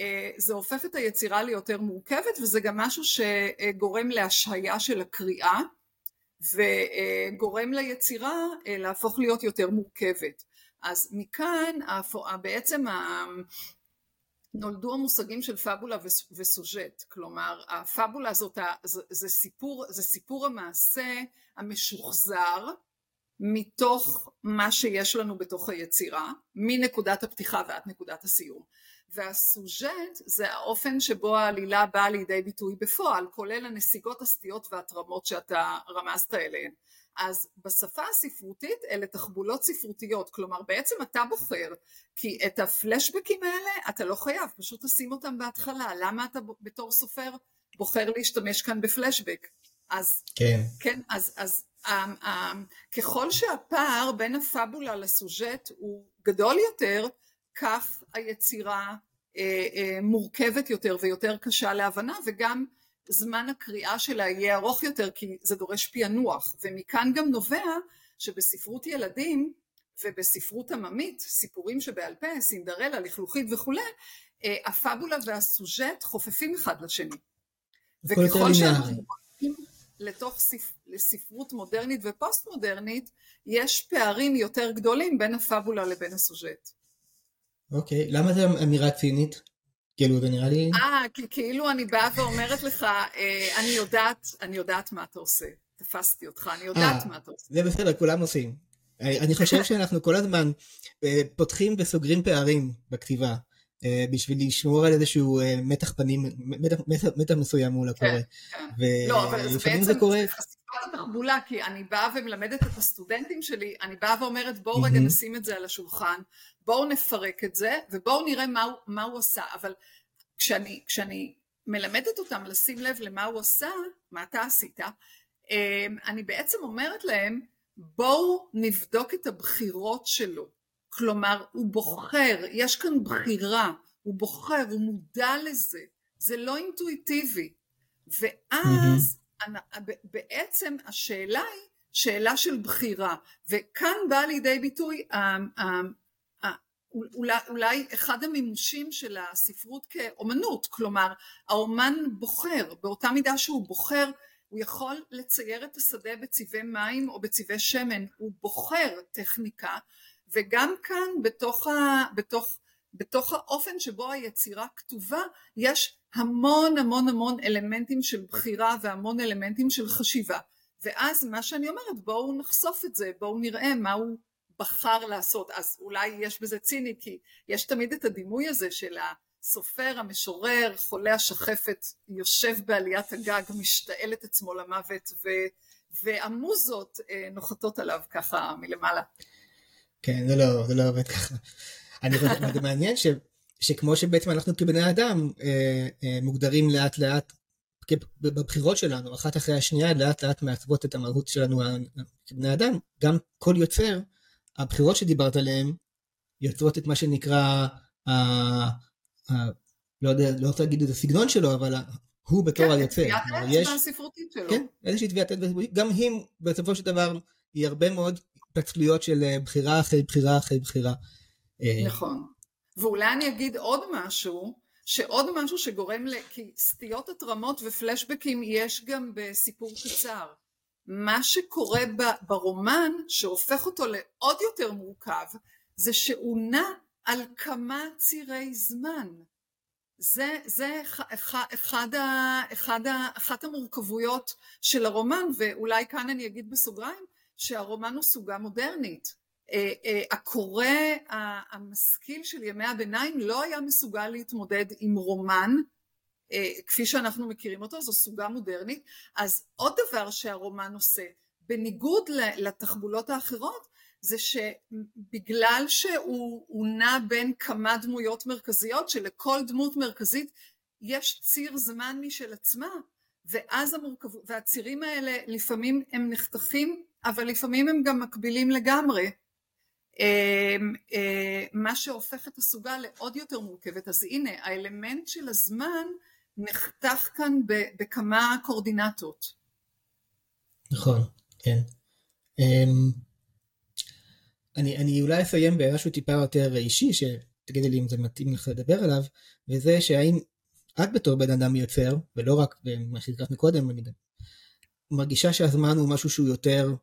אה, זה הופך את היצירה ליותר מורכבת וזה גם משהו שגורם להשהיה של הקריאה וגורם ליצירה אה, להפוך להיות יותר מורכבת. אז מכאן בעצם נולדו המושגים של פבולה וסוז'ט, כלומר הפבולה הזאת זה סיפור, זה סיפור המעשה המשוחזר מתוך מה שיש לנו בתוך היצירה, מנקודת הפתיחה ועד נקודת הסיום. והסוז'ט זה האופן שבו העלילה באה לידי ביטוי בפועל, כולל הנסיגות, הסטיות והתרמות שאתה רמזת אליהן. אז בשפה הספרותית אלה תחבולות ספרותיות, כלומר בעצם אתה בוחר, כי את הפלשבקים האלה אתה לא חייב, פשוט תשים אותם בהתחלה, למה אתה בתור סופר בוחר להשתמש כאן בפלשבק? אז כן, כן אז, אז um, um, ככל שהפער בין הפבולה לסוז'ט הוא גדול יותר, כך היצירה אה, אה, מורכבת יותר ויותר קשה להבנה וגם זמן הקריאה שלה יהיה ארוך יותר כי זה דורש פענוח ומכאן גם נובע שבספרות ילדים ובספרות עממית, סיפורים שבעל פה, סינדרלה, לכלוכית וכולי, אה, הפבולה והסוז'ט חופפים אחד לשני. וככל שאנחנו הולכים לתוך ספ... לספרות מודרנית ופוסט מודרנית, יש פערים יותר גדולים בין הפבולה לבין הסוז'ט. אוקיי, למה זה אמירה צינית? כאילו זה נראה לי... אה, כאילו אני באה ואומרת לך, אה, אני יודעת, אני יודעת מה אתה עושה. תפסתי אותך, אני יודעת 아, אה, מה אתה עושה. זה בסדר, כולם עושים. אה, אני חושב שאנחנו כל הזמן פותחים וסוגרים פערים בכתיבה. אה, בשביל לשמור על איזשהו אה, מתח פנים, מתח, מתח, מתח מסוים מול הקורא. כן, כן. לא, אבל זה בעצם זה קורה... חשיפת התחבולה, כי אני באה ומלמדת את הסטודנטים שלי, אני באה ואומרת בואו רגע נשים את זה על השולחן, בואו נפרק את זה, ובואו נראה מה, מה הוא עשה, אבל כשאני, כשאני מלמדת אותם לשים לב למה הוא עשה, מה אתה עשית, אמ, אני בעצם אומרת להם, בואו נבדוק את הבחירות שלו. כלומר, הוא בוחר, יש כאן בחירה, הוא בוחר, הוא מודע לזה, זה לא אינטואיטיבי. ואז mm-hmm. בעצם השאלה היא שאלה של בחירה, וכאן בא לידי ביטוי אולי, אולי אחד המימושים של הספרות כאומנות, כלומר האומן בוחר, באותה מידה שהוא בוחר הוא יכול לצייר את השדה בצבעי מים או בצבעי שמן, הוא בוחר טכניקה וגם כאן בתוך, ה, בתוך, בתוך האופן שבו היצירה כתובה יש המון המון המון אלמנטים של בחירה והמון אלמנטים של חשיבה. ואז מה שאני אומרת בואו נחשוף את זה בואו נראה מה הוא בחר לעשות. אז אולי יש בזה ציני כי יש תמיד את הדימוי הזה של הסופר המשורר חולה השחפת יושב בעליית הגג משתעל את עצמו למוות ו, והמוזות אה, נוחתות עליו ככה מלמעלה כן זה לא זה לא עובד ככה אני חושב שזה מעניין ש, שכמו שבעצם אנחנו כבני אדם אה, אה, מוגדרים לאט לאט בבחירות שלנו אחת אחרי השנייה לאט לאט מעצבות את המהות שלנו כבני אדם גם כל יוצר הבחירות שדיברת עליהן יוצרות את מה שנקרא, ה, ה, לא יודע, לא רוצה להגיד את הסגנון שלו, אבל הוא בתור כן, היוצר. כן, טביעת האצבע הספרותית שלו. כן, איזושהי טביעת אצבע, גם היא בסופו של דבר היא הרבה מאוד התפצלויות של אה, בחירה אחרי בחירה אחרי בחירה. אה, נכון. ואולי אני אגיד עוד משהו, שעוד משהו שגורם ל... כי סטיות התרמות ופלשבקים יש גם בסיפור קצר. מה שקורה ברומן שהופך אותו לעוד יותר מורכב זה שהוא נע על כמה צירי זמן זה, זה אחד, אחד, אחד, אחת המורכבויות של הרומן ואולי כאן אני אגיד בסוגריים שהרומן הוא סוגה מודרנית אה, אה, הקורא המשכיל של ימי הביניים לא היה מסוגל להתמודד עם רומן אה, כפי שאנחנו מכירים אותו, זו סוגה מודרנית. אז עוד דבר שהרומן עושה, בניגוד לתחבולות האחרות, זה שבגלל שהוא נע בין כמה דמויות מרכזיות, שלכל דמות מרכזית יש ציר זמן משל עצמה, ואז המורכבות, והצירים האלה לפעמים הם נחתכים, אבל לפעמים הם גם מקבילים לגמרי. אה, אה, מה שהופך את הסוגה לעוד יותר מורכבת. אז הנה, האלמנט של הזמן נחתך כאן בכמה קורדינטות. נכון, כן. Um, אני, אני אולי אסיים במשהו טיפה יותר אישי, שתגידי לי אם זה מתאים לך לדבר עליו, וזה שהאם את בתור בן אדם יוצר, ולא רק במה שהזכרת קודם, אני מרגישה שהזמן הוא משהו שהוא יותר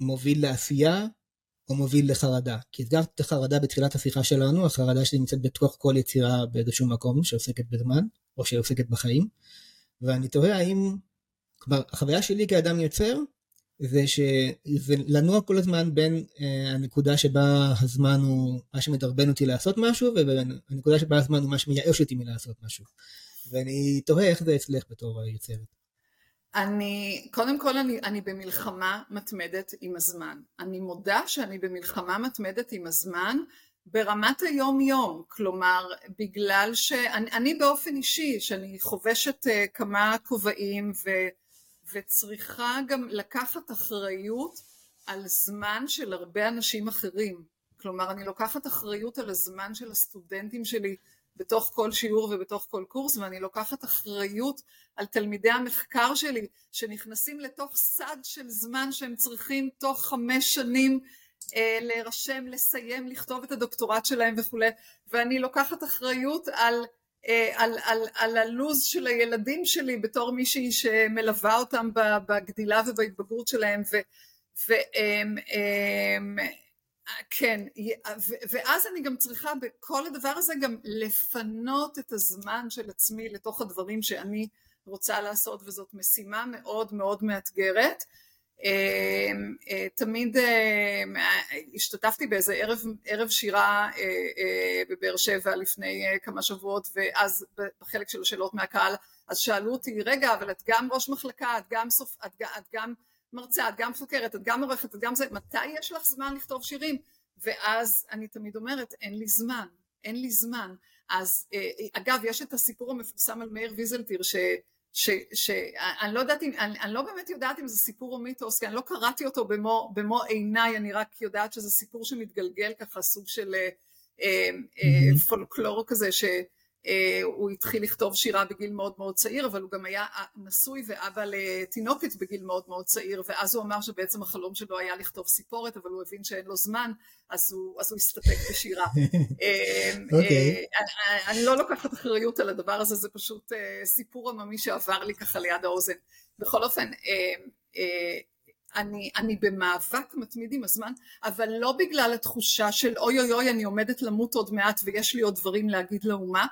מוביל לעשייה, או מוביל לחרדה. כי הזכרת את החרדה בתחילת השיחה שלנו, החרדה שנמצאת בתוך כל יצירה באיזשהו מקום שעוסקת בזמן, או שעוסקת בחיים, ואני תוהה האם, כלומר, החוויה שלי כאדם יוצר, זה שזה לנוע כל הזמן בין אה, הנקודה שבה הזמן הוא מה שמדרבן אותי לעשות משהו, ובין הנקודה שבה הזמן הוא מה שמייאש אותי מלעשות משהו. ואני תוהה איך זה אצלך בתור היוצרת. אני, קודם כל אני, אני במלחמה מתמדת עם הזמן. אני מודה שאני במלחמה מתמדת עם הזמן ברמת היום יום, כלומר בגלל שאני באופן אישי, שאני חובשת uh, כמה כובעים ו, וצריכה גם לקחת אחריות על זמן של הרבה אנשים אחרים, כלומר אני לוקחת אחריות על הזמן של הסטודנטים שלי בתוך כל שיעור ובתוך כל קורס ואני לוקחת אחריות על תלמידי המחקר שלי שנכנסים לתוך סד של זמן שהם צריכים תוך חמש שנים אה, להירשם, לסיים, לכתוב את הדוקטורט שלהם וכולי ואני לוקחת אחריות על, אה, על, על, על הלו"ז של הילדים שלי בתור מישהי שמלווה אותם בגדילה ובהתבגרות שלהם ו, ו, כן, ואז אני גם צריכה בכל הדבר הזה גם לפנות את הזמן של עצמי לתוך הדברים שאני רוצה לעשות וזאת משימה מאוד מאוד מאתגרת. תמיד השתתפתי באיזה ערב, ערב שירה בבאר שבע לפני כמה שבועות ואז בחלק של השאלות מהקהל אז שאלו אותי רגע אבל את גם ראש מחלקה את גם, סופ... את, את גם מרצה את גם חוקרת את גם עורכת את גם זה מתי יש לך זמן לכתוב שירים ואז אני תמיד אומרת אין לי זמן אין לי זמן אז אגב יש את הסיפור המפורסם על מאיר ויזלטיר ש... שאני לא יודעת אם, אני, אני לא באמת יודעת אם זה סיפור או מיתוס, כי אני לא קראתי אותו במו, במו עיניי, אני רק יודעת שזה סיפור שמתגלגל ככה, סוג של אה, אה. פולקלור כזה, ש... אה, הוא התחיל לכתוב שירה בגיל מאוד מאוד צעיר אבל הוא גם היה נשוי ואבא לתינוקת בגיל מאוד מאוד צעיר ואז הוא אמר שבעצם החלום שלו היה לכתוב סיפורת אבל הוא הבין שאין לו זמן אז הוא, אז הוא הסתפק בשירה. okay. אה, אוקיי. אה, אני לא לוקחת אחריות על הדבר הזה זה פשוט סיפור עממי שעבר לי ככה ליד האוזן. בכל אופן אני, אני במאבק מתמיד עם הזמן, אבל לא בגלל התחושה של אוי אוי אוי אני עומדת למות עוד מעט ויש לי עוד דברים להגיד לאומה,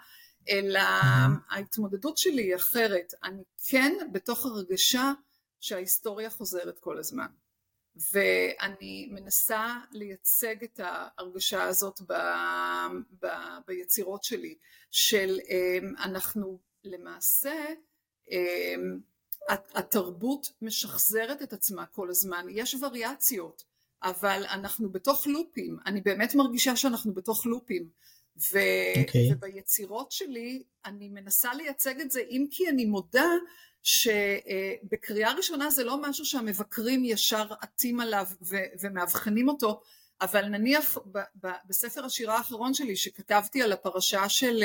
אלא ההתמודדות שלי היא אחרת. אני כן בתוך הרגשה שההיסטוריה חוזרת כל הזמן. ואני מנסה לייצג את ההרגשה הזאת ב, ב, ביצירות שלי, של אמ, אנחנו למעשה אמ, התרבות משחזרת את עצמה כל הזמן, יש וריאציות, אבל אנחנו בתוך לופים, אני באמת מרגישה שאנחנו בתוך לופים, ו, okay. אוקיי. וביצירות שלי אני מנסה לייצג את זה, אם כי אני מודה שבקריאה ראשונה זה לא משהו שהמבקרים ישר עטים עליו ו, ומאבחנים אותו, אבל נניח ב, ב, בספר השירה האחרון שלי שכתבתי על הפרשה של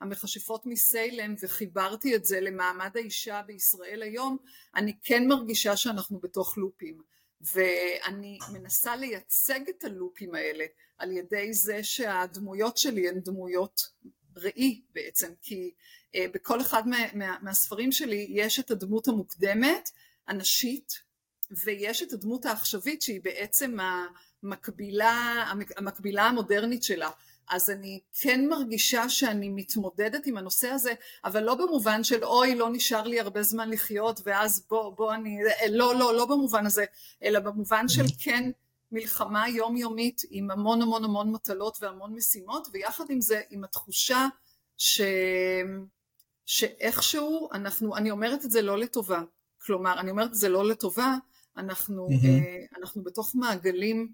המכשפות מסיילם וחיברתי את זה למעמד האישה בישראל היום, אני כן מרגישה שאנחנו בתוך לופים. ואני מנסה לייצג את הלופים האלה על ידי זה שהדמויות שלי הן דמויות ראי בעצם, כי אה, בכל אחד מה, מה, מהספרים שלי יש את הדמות המוקדמת, הנשית, ויש את הדמות העכשווית שהיא בעצם המקבילה, המקבילה המודרנית שלה. אז אני כן מרגישה שאני מתמודדת עם הנושא הזה, אבל לא במובן של אוי לא נשאר לי הרבה זמן לחיות ואז בוא בוא אני, לא לא לא במובן הזה, אלא במובן של mm-hmm. כן מלחמה יומיומית עם המון המון המון מטלות והמון משימות ויחד עם זה עם התחושה ש... שאיכשהו אנחנו, אני אומרת את זה לא לטובה, כלומר אני אומרת את זה לא לטובה, אנחנו, mm-hmm. אנחנו בתוך מעגלים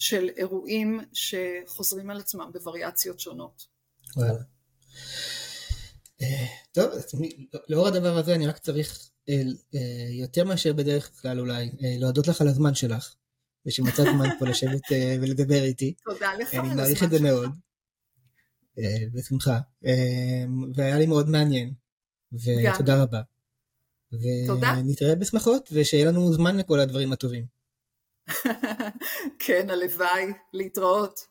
של אירועים שחוזרים על עצמם בווריאציות שונות. וואלה. אה, טוב, לאור הדבר הזה אני רק צריך אה, אה, יותר מאשר בדרך כלל אולי להודות לך על הזמן שלך, ושמצאת זמן פה לשבת ולדבר איתי. תודה לך על הזמן שלך. אני מעריך את זה מאוד. בשמחה. והיה לי מאוד מעניין. ותודה רבה. תודה. ונתראה בשמחות, ושיהיה לנו זמן לכל הדברים הטובים. כן, הלוואי, להתראות.